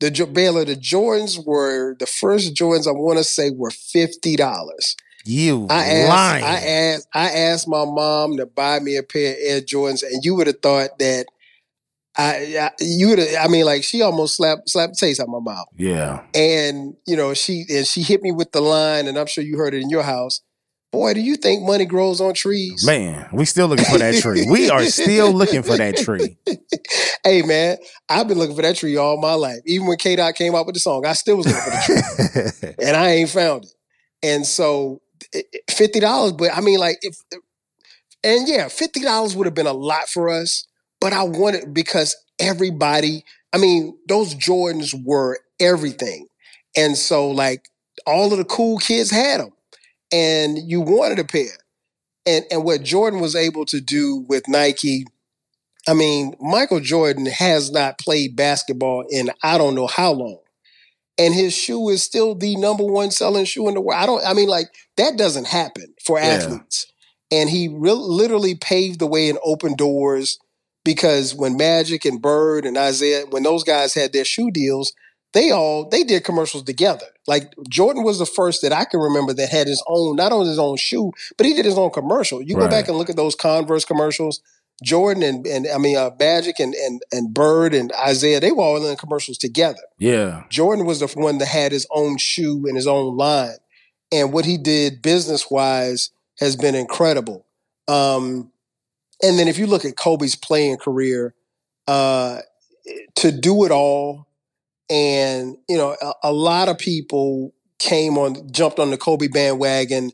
The Baylor, the Jordans were the first Jordans. I want to say were fifty dollars. You I asked, lying. I asked, I asked my mom to buy me a pair of Air Jordans, and you would have thought that I, I you would. I mean, like she almost slapped slapped the taste out my mouth. yeah. And you know, she and she hit me with the line, and I'm sure you heard it in your house. Boy, do you think money grows on trees? Man, we still looking for that tree. We are still looking for that tree. (laughs) Hey man, I've been looking for that tree all my life. Even when K Dot came out with the song, I still was looking for the tree. (laughs) and I ain't found it. And so fifty dollars, but I mean, like if, and yeah, fifty dollars would have been a lot for us. But I wanted because everybody, I mean, those Jordans were everything, and so like all of the cool kids had them, and you wanted a pair. And and what Jordan was able to do with Nike, I mean, Michael Jordan has not played basketball in I don't know how long and his shoe is still the number one selling shoe in the world. I don't. I mean, like that doesn't happen for Yeah. athletes. And he re- literally paved the way and opened doors because when Magic and Bird and Isiah, when those guys had their shoe deals, they all they did commercials together. Like Jordan was the first that I can remember that had his own, not only his own shoe, but he did his own commercial. You go back and look at those Converse commercials. Jordan and and I mean uh, Magic and and and Bird and Isiah, they were all in the commercials together. Yeah. Jordan was the one that had his own shoe and his own line. And what he did business wise has been incredible. Um, and then if you look at Kobe's playing career, uh, to do it all, and you know, a, a lot of people came on, jumped on the Kobe bandwagon,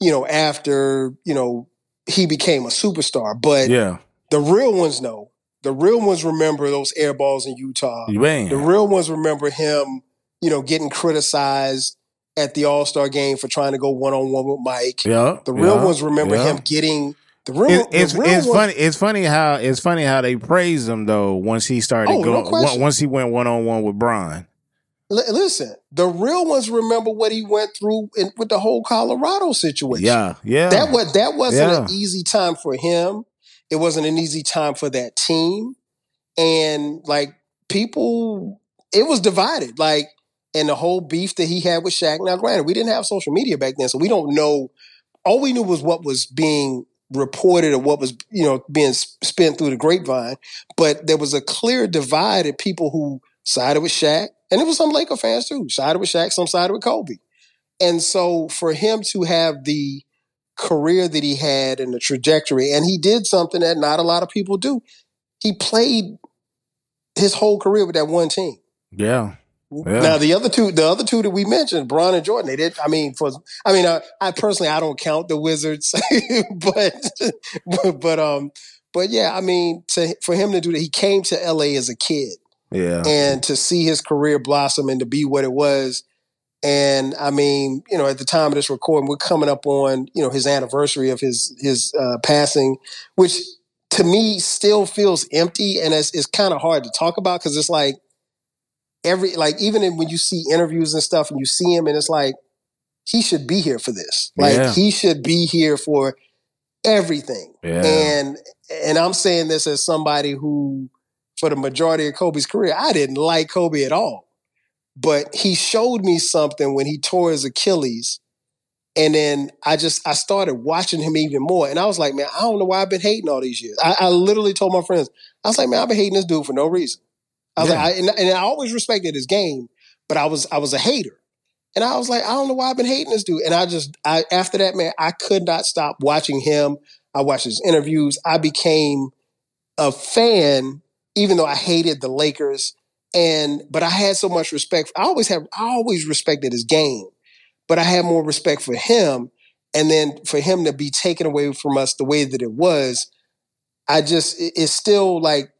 you know, after you know he became a superstar. But Yeah. the real ones know. The real ones remember those air balls in Utah. Man. The real ones remember him, you know, getting criticized at the All Star game for trying to go one on one with Mike. yeah. The real yeah, ones remember yeah. him getting the. It, it's the it's funny. It's funny how it's funny how they praise him though once he started Oh, going question. once he went one on one with Brian. Li- listen, the real ones remember what he went through in, with the whole Colorado situation. Yeah, yeah. That was that wasn't Yeah. an easy time for him. It wasn't an easy time for that team. And like people, it was divided. Like, and the whole beef that he had with Shaq. Now, granted, we didn't have social media back then, so we don't know. All we knew was what was being reported or what was, you know, being spent through the grapevine. But there was a clear divide of people who sided with Shaq, and it was some Laker fans too. Sided with Shaq, some sided with Kobe. And so for him to have the career that he had and the trajectory, and he did something that not a lot of people do. He played his whole career with that one team. yeah. Yeah. Now the other two, the other two that we mentioned, Bron and Jordan, they did. I mean, for I mean, I, I personally I don't count the Wizards, (laughs) but but (laughs) but um, but yeah, I mean, to for him to do that, he came to L.A. as a kid Yeah. and to see his career blossom and to be what it was. And I mean, you know, at the time of this recording, we're coming up on you know his anniversary of his his uh, passing, which to me still feels empty and it's, it's kind of hard to talk about because it's like every like even in, when you see interviews and stuff and you see him and it's like he should be here for this, like Yeah. he should be here for everything. Yeah. And and I'm saying this as somebody who, for the majority of Kobe's career, I didn't like Kobe at all. But he showed me something when he tore his Achilles. And then I just I started watching him even more. And I was like, man, I don't know why I've been hating all these years. I, I literally told my friends, I was like, man, I've been hating this dude for no reason. I was Yeah. like, I, and, and I always respected his game, but I was I was a hater. And I was like, I don't know why I've been hating this dude. And I just I after that, man, I could not stop watching him. I watched his interviews. I became a fan, even though I hated the Lakers. And but I had so much respect. I always have I always respected his game, but I had more respect for him. And then for him to be taken away from us the way that it was, I just it- it's still like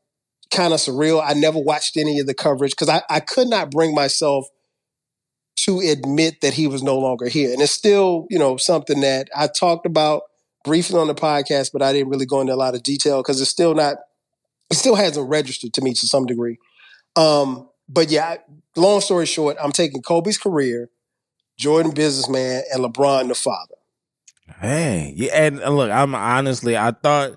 kind of surreal. I never watched any of the coverage because I, I could not bring myself to admit that he was no longer here. And it's still, you know, something that I talked about briefly on the podcast, but I didn't really go into a lot of detail because it's still not, it still hasn't registered to me to some degree. Um, but yeah, long story short, I'm taking Kobe's career, Jordan businessman, and LeBron the father. Hey, yeah, and look, I'm honestly, I thought,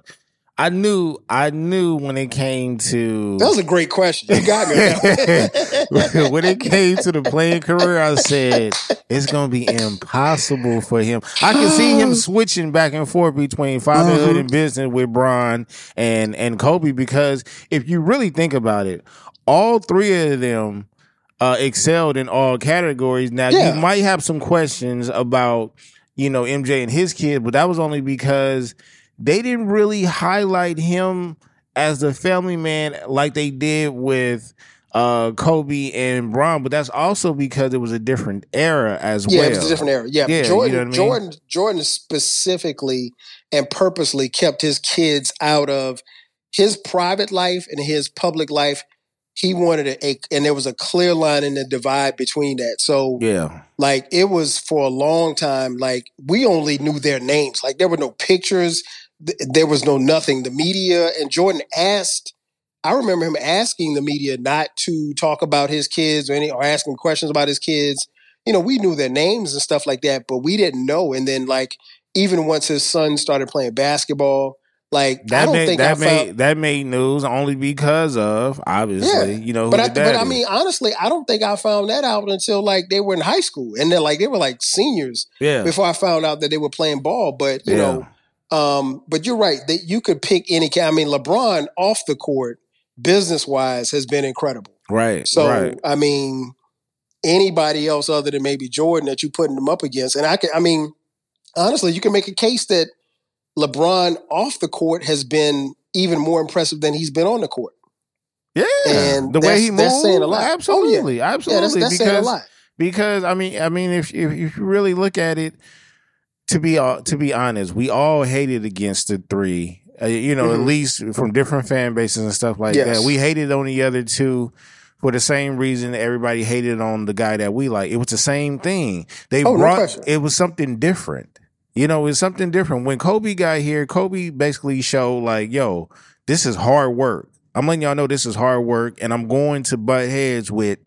I knew, I knew when it came to That was a great question. You got me. on that one. when it came to the playing career, I said it's gonna be impossible for him. I can see him (gasps) switching back and forth between fatherhood and business with Bron and and Kobe because if you really think about it, all three of them uh, excelled in all categories. Now Yeah. you might have some questions about you know, MJ and his kid, but that was only because they didn't really highlight him as the family man like they did with uh Kobe and Bron, but that's also because it was a different era as Yeah, well. Yeah, it was a different era. Yeah, Yeah, you Jordan, know I mean? Jordan, Jordan specifically and purposely kept his kids out of his private life and his public life. He wanted a, a and there was a clear line in the divide between that. So, Yeah. like, it was for a long time. Like, we only knew their names. Like, there were no pictures. Th- There was no nothing. The media and Jordan asked. I remember him asking the media not to talk about his kids or any or asking questions about his kids you know, we knew their names and stuff like that, but we didn't know. And then, like, even once his son started playing basketball, like, I That don't made think that I made found. that made news only because of obviously, Yeah, you know, who But I, but I mean, honestly, I don't think I found that out until like they were in high school, and they're like they were like seniors yeah. before I found out that they were playing ball. But you Yeah. know, um, but you're right that you could pick any. I mean, LeBron off the court, business wise, has been incredible. Right. So right. I mean, anybody else other than maybe Jordan that you're putting them up against, and I can, I mean, honestly, you can make a case that LeBron off the court has been even more impressive than he's been on the court. Yeah. and the way he moves. that's saying a lot. Oh, yeah. Absolutely. Yeah, Absolutely. that's, that's because saying a lot. because I mean, I mean, if if, if you really look at it, to be uh, to be honest, we all hated against the three. Uh, you know, at Mhm. least from different fan bases and stuff like Yes. that. We hated on the other two for the same reason everybody hated on the guy that we like. It was the same thing. They Oh, brought question. it was something different. You know, it was something different. When Kobe got here, Kobe basically showed like, yo, this is hard work. I'm letting y'all know this is hard work, and I'm going to butt heads with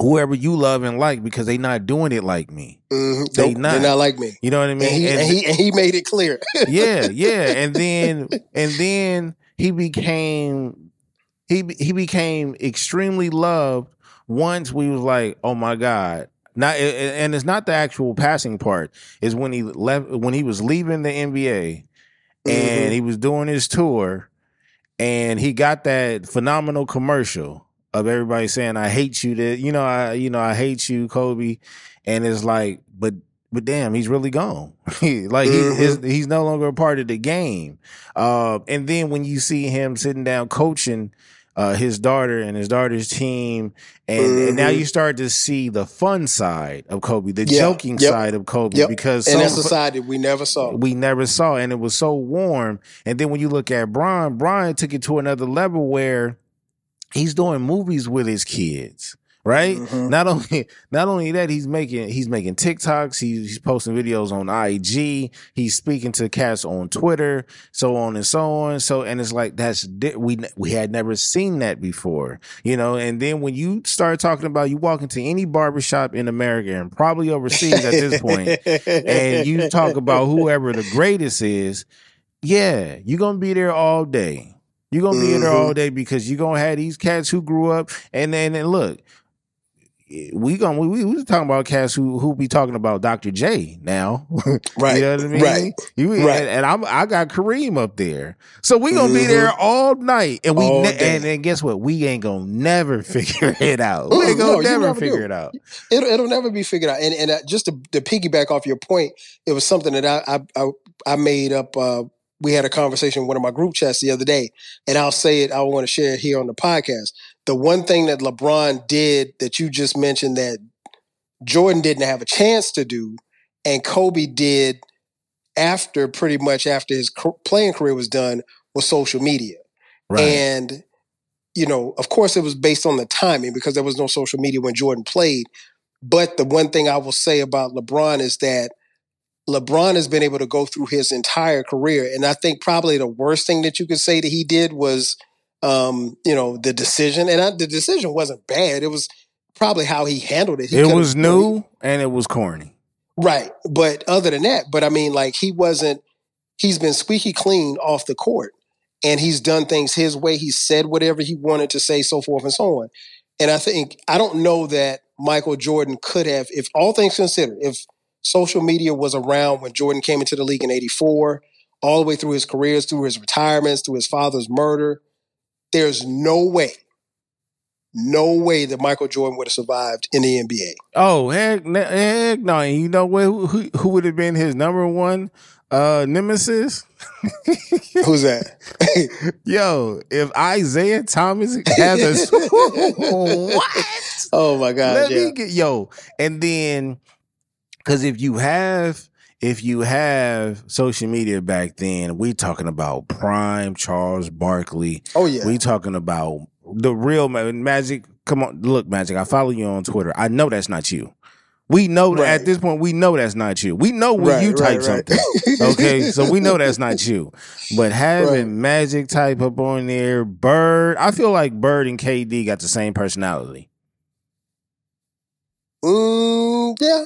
whoever you love and like because they not doing it like me. Mhm. They Nope, not. They're not like me. You know what I mean? And he, and, he and he made it clear. (laughs) yeah, yeah, (laughs) and then and then he became he he became extremely loved once we was like, oh my god. Not and it's not the actual passing part. Is when he left when he was leaving the NBA Mm-hmm. and he was doing his tour and he got that phenomenal commercial of everybody saying I hate you that you know I you know I hate you Kobe and it's like but but damn he's really gone (laughs) like Mhm. he is he's no longer a part of the game uh and then when you see him sitting down coaching uh his daughter and his daughter's team and, and now Mhm. you start to see the fun side of Kobe the Yeah. joking Yep. side of Kobe Yep. because and so- that's a side that we never saw. we never saw, and it was so warm. And then when you look at Bron, Bron took it to another level where he's doing movies with his kids, right? Mhm. Not only (laughs) not only that, he's making he's making TikToks, he's, he's posting videos on IG, he's speaking to cats on Twitter, so on and so on. So and it's like that's we we had never seen that before, you know. And then when you start talking about you walk into any barbershop in America and probably overseas at this point and you talk about whoever the greatest is, yeah, you're gonna be there all day. You're gonna be in there all day because you're gonna have these cats who grew up and then and look, we gonna we, we was talking about cats who who be talking about Dr. J now. (laughs) Right. you know what I mean? Right. You Right. and, and I'm I got Kareem up there. So we gonna be Mhm. there all night. And we ne- and, and guess what? We ain't gonna never (laughs) figure it out. We ain't gonna no, never, never figure do. it out. It'll, it'll never be figured out. And and uh, just to, to piggyback off your point, it was something that I I I, I made up. Uh, we had a conversation in one of my group chats the other day, and I'll say it. I want to share it here on the podcast. The one thing that LeBron did that you just mentioned that Jordan didn't have a chance to do, and Kobe did after pretty much after his playing career was done was social media. Right. And, you know, of course, it was based on the timing because there was no social media when Jordan played. But the one thing I will say about LeBron is that LeBron has been able to go through his entire career. And I think probably the worst thing that you could say that he did was, um, you know, the decision. And I, the decision wasn't bad. It was probably how he handled it. He it was he- new and it was corny. Right. But other than that, but I mean, like, he wasn't, he's been squeaky clean off the court and he's done things his way. He said whatever he wanted to say, so forth and so on. And I think, I don't know that Michael Jordan could have, if all things considered, if social media was around when Jordan came into the league in 84, all the way through his careers, through his retirements, through his father's murder, there's no way no way that Michael Jordan would have survived in the NBA. Oh heck, heck no! And you know what? Who, who, who would have been his number one uh, nemesis? (laughs) Who's that? (laughs) Yo, if Isiah Thomas has a (laughs) what? oh my God! Let yeah. me get yo, and then because if you have if you have social media back then, we talking about prime Charles Barkley. oh yeah. We talking about the real Magic. Come on, look, Magic. I follow you on Twitter. I know that's not you. We know that Right. at this point, we know that's not you. We know when Right, you type right. something. Okay, (laughs) so we know that's not you. But having. Magic type up on there, Bird, I feel like Bird and KD got the same personality. Mm, yeah.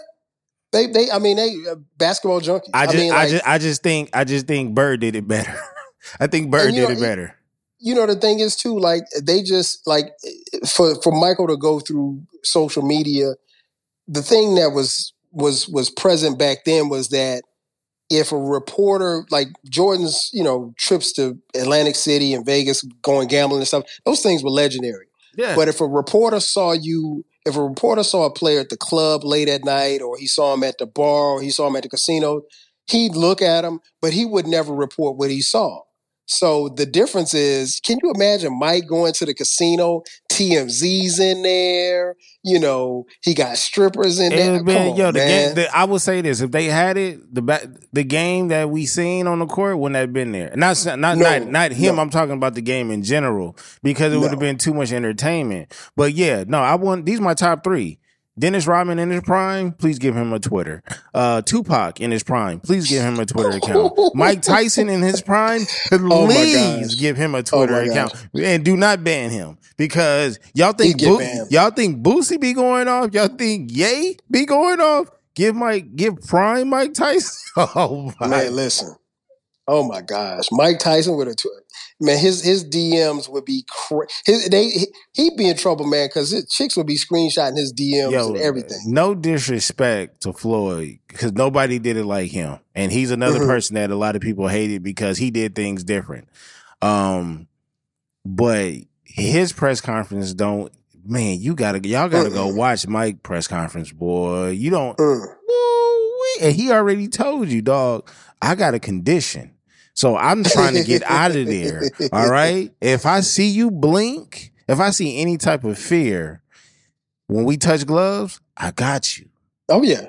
They, they, I mean, they uh, basketball junkies. I just, I, mean, like, just, I just think, I just think Bird did it better. (laughs) I think Bird did know, it better. you know, the thing is too, like they just like for for Michael to go through social media. The thing that was was was present back then was that if a reporter like Jordan's, you know, trips to Atlantic City and Vegas, going gambling and stuff, those things were legendary. Yeah, But if a reporter saw you, if a reporter saw a player at the club late at night, or he saw him at the bar, or he saw him at the casino, he'd look at him, but he would never report what he saw. So the difference is, can you imagine Mike going to the casino? TMZ's in there. You know, he got strippers in there. And, man, Come yo, on, the man. game. The, I will say this: if they had it, the ba- the game that we seen on the court wouldn't have been there. Not not No, not, not him. no. I'm talking about the game in general because it would have been too much entertainment. But yeah, no, I want these my top three. Dennis Rodman in his prime, please give him a Twitter. Uh, Tupac in his prime, please give him a Twitter account. Mike (laughs) Tyson in his prime, Oh please gosh. give him a Oh Twitter my account. And do not ban him because y'all think Bo- y'all think Boosie be going off. Y'all think Yay be going off. Give Mike, give Prime Mike Tyson. (laughs) Oh my! Man, listen. Oh my gosh, Mike Tyson with a tw- man. His his DMs would be cra- his they he, he'd be in trouble, man, because his chicks would be screenshotting his DMs Yo, and everything. no disrespect to Floyd because nobody did it like him, and he's another Mhm. person that a lot of people hated because he did things different. Um, but his press conference don't. Man, you gotta y'all gotta go Mm-mm. watch Mike press conference, boy. You don't. Mm. And he already told you, dog, I got a condition. So I'm trying to get out of there. (laughs) All right. If I see you blink, if I see any type of fear when we touch gloves, I got you. Oh yeah,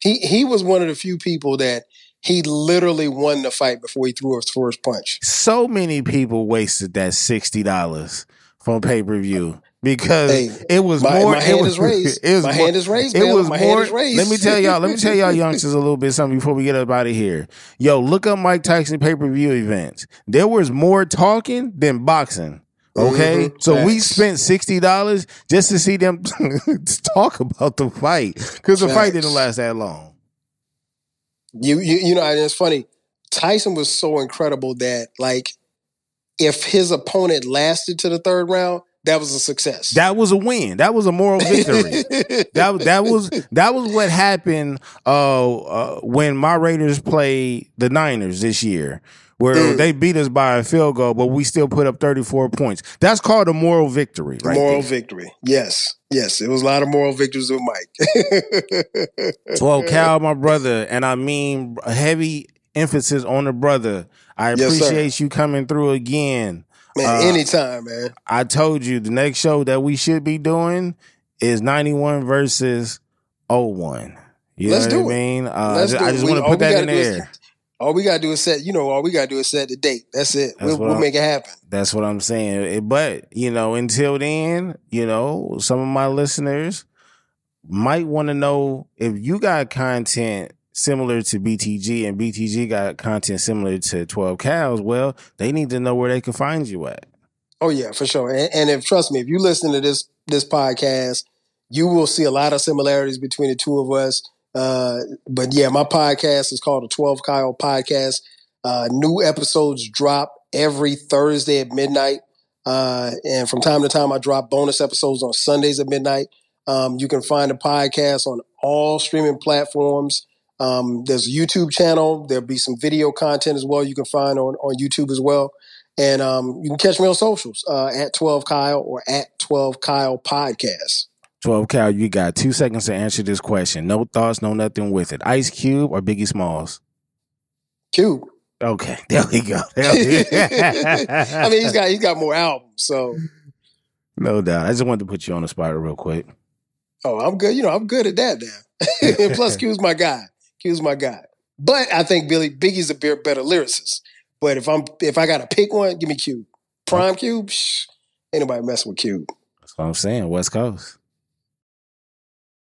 he he was one of the few people that he literally won the fight before he threw his first punch. So many people wasted that $60 from pay per view because Hey, it was my- more. my it hand was, is raised. (laughs) It was My more- hand is raised, It was My hand more. is raised. Let me tell y'all. Let me tell y'all youngsters a little bit something before we get up out of here. Yo, look up Mike Tyson pay per view events. There was more talking than boxing. Okay, Mhm. so we spent sixty dollars just to see them (laughs) talk about the fight because the fight didn't last that long. You you you know, and it's funny. Tyson was so incredible that like if his opponent lasted to the third round, that was a success. That was a win. That was a moral (laughs) victory. that that was that was what happened uh, uh, when my Raiders played the Niners this year, where Mm. they beat us by a field goal, but we still put up thirty four points. That's called a moral victory, right? moral there. victory. Yes. Yes. It was a lot of moral victories with Mike. (laughs) Well, Cal, my brother, and I mean a heavy emphasis on the brother. I Yes, appreciate you coming through again. Man, Uh, anytime, man. I told you the next show that we should be doing is 91 versus 01. You Let's know do it. I mean? Uh, Let's I do just, just want to put that in there. All we gotta do is set, you know, all we gotta do is set the date. That's it. That's we'll we'll make it happen. That's what I'm saying. Eh, But, you know, until then, you know, some of my listeners might want to know if you got content similar to BTG and BTG got content similar to 12 Cows, well, they need to know where they can find you at. Oh yeah, for sure. And, and if trust me, if you listen to this this podcast, you will see a lot of similarities between the two of us. Uh, but yeah, my podcast is called the Twelve Kyle Podcast. Uh, new episodes drop every Thursday at midnight, uh, and from time to time, I drop bonus episodes on Sundays at midnight. Um, you can find the podcast on all streaming platforms. Um, there's a YouTube channel. There'll be some video content as well. You can find on on YouTube as well. And um, you can catch me on socials uh, at 12 Kyle or at 12 Kyle Podcast. 12 Cal, you got two seconds to answer this question. No thoughts, no nothing with it. Ice Cube or Biggie Smalls? Cube. Okay, (laughs) there we go. (laughs) There we go. I mean, he's got he's got more albums, so no doubt. I just wanted to put you on the spot real quick. oh, I'm good. You know, I'm good at that now. (laughs) and plus, Q's my guy. Q's my guy. But I think Billy Biggie's a bit better lyricist. But if I'm if I got to pick one, give me Cube. Prime Cube. Shh, ain't nobody messing with Cube. That's what I'm saying. West Coast.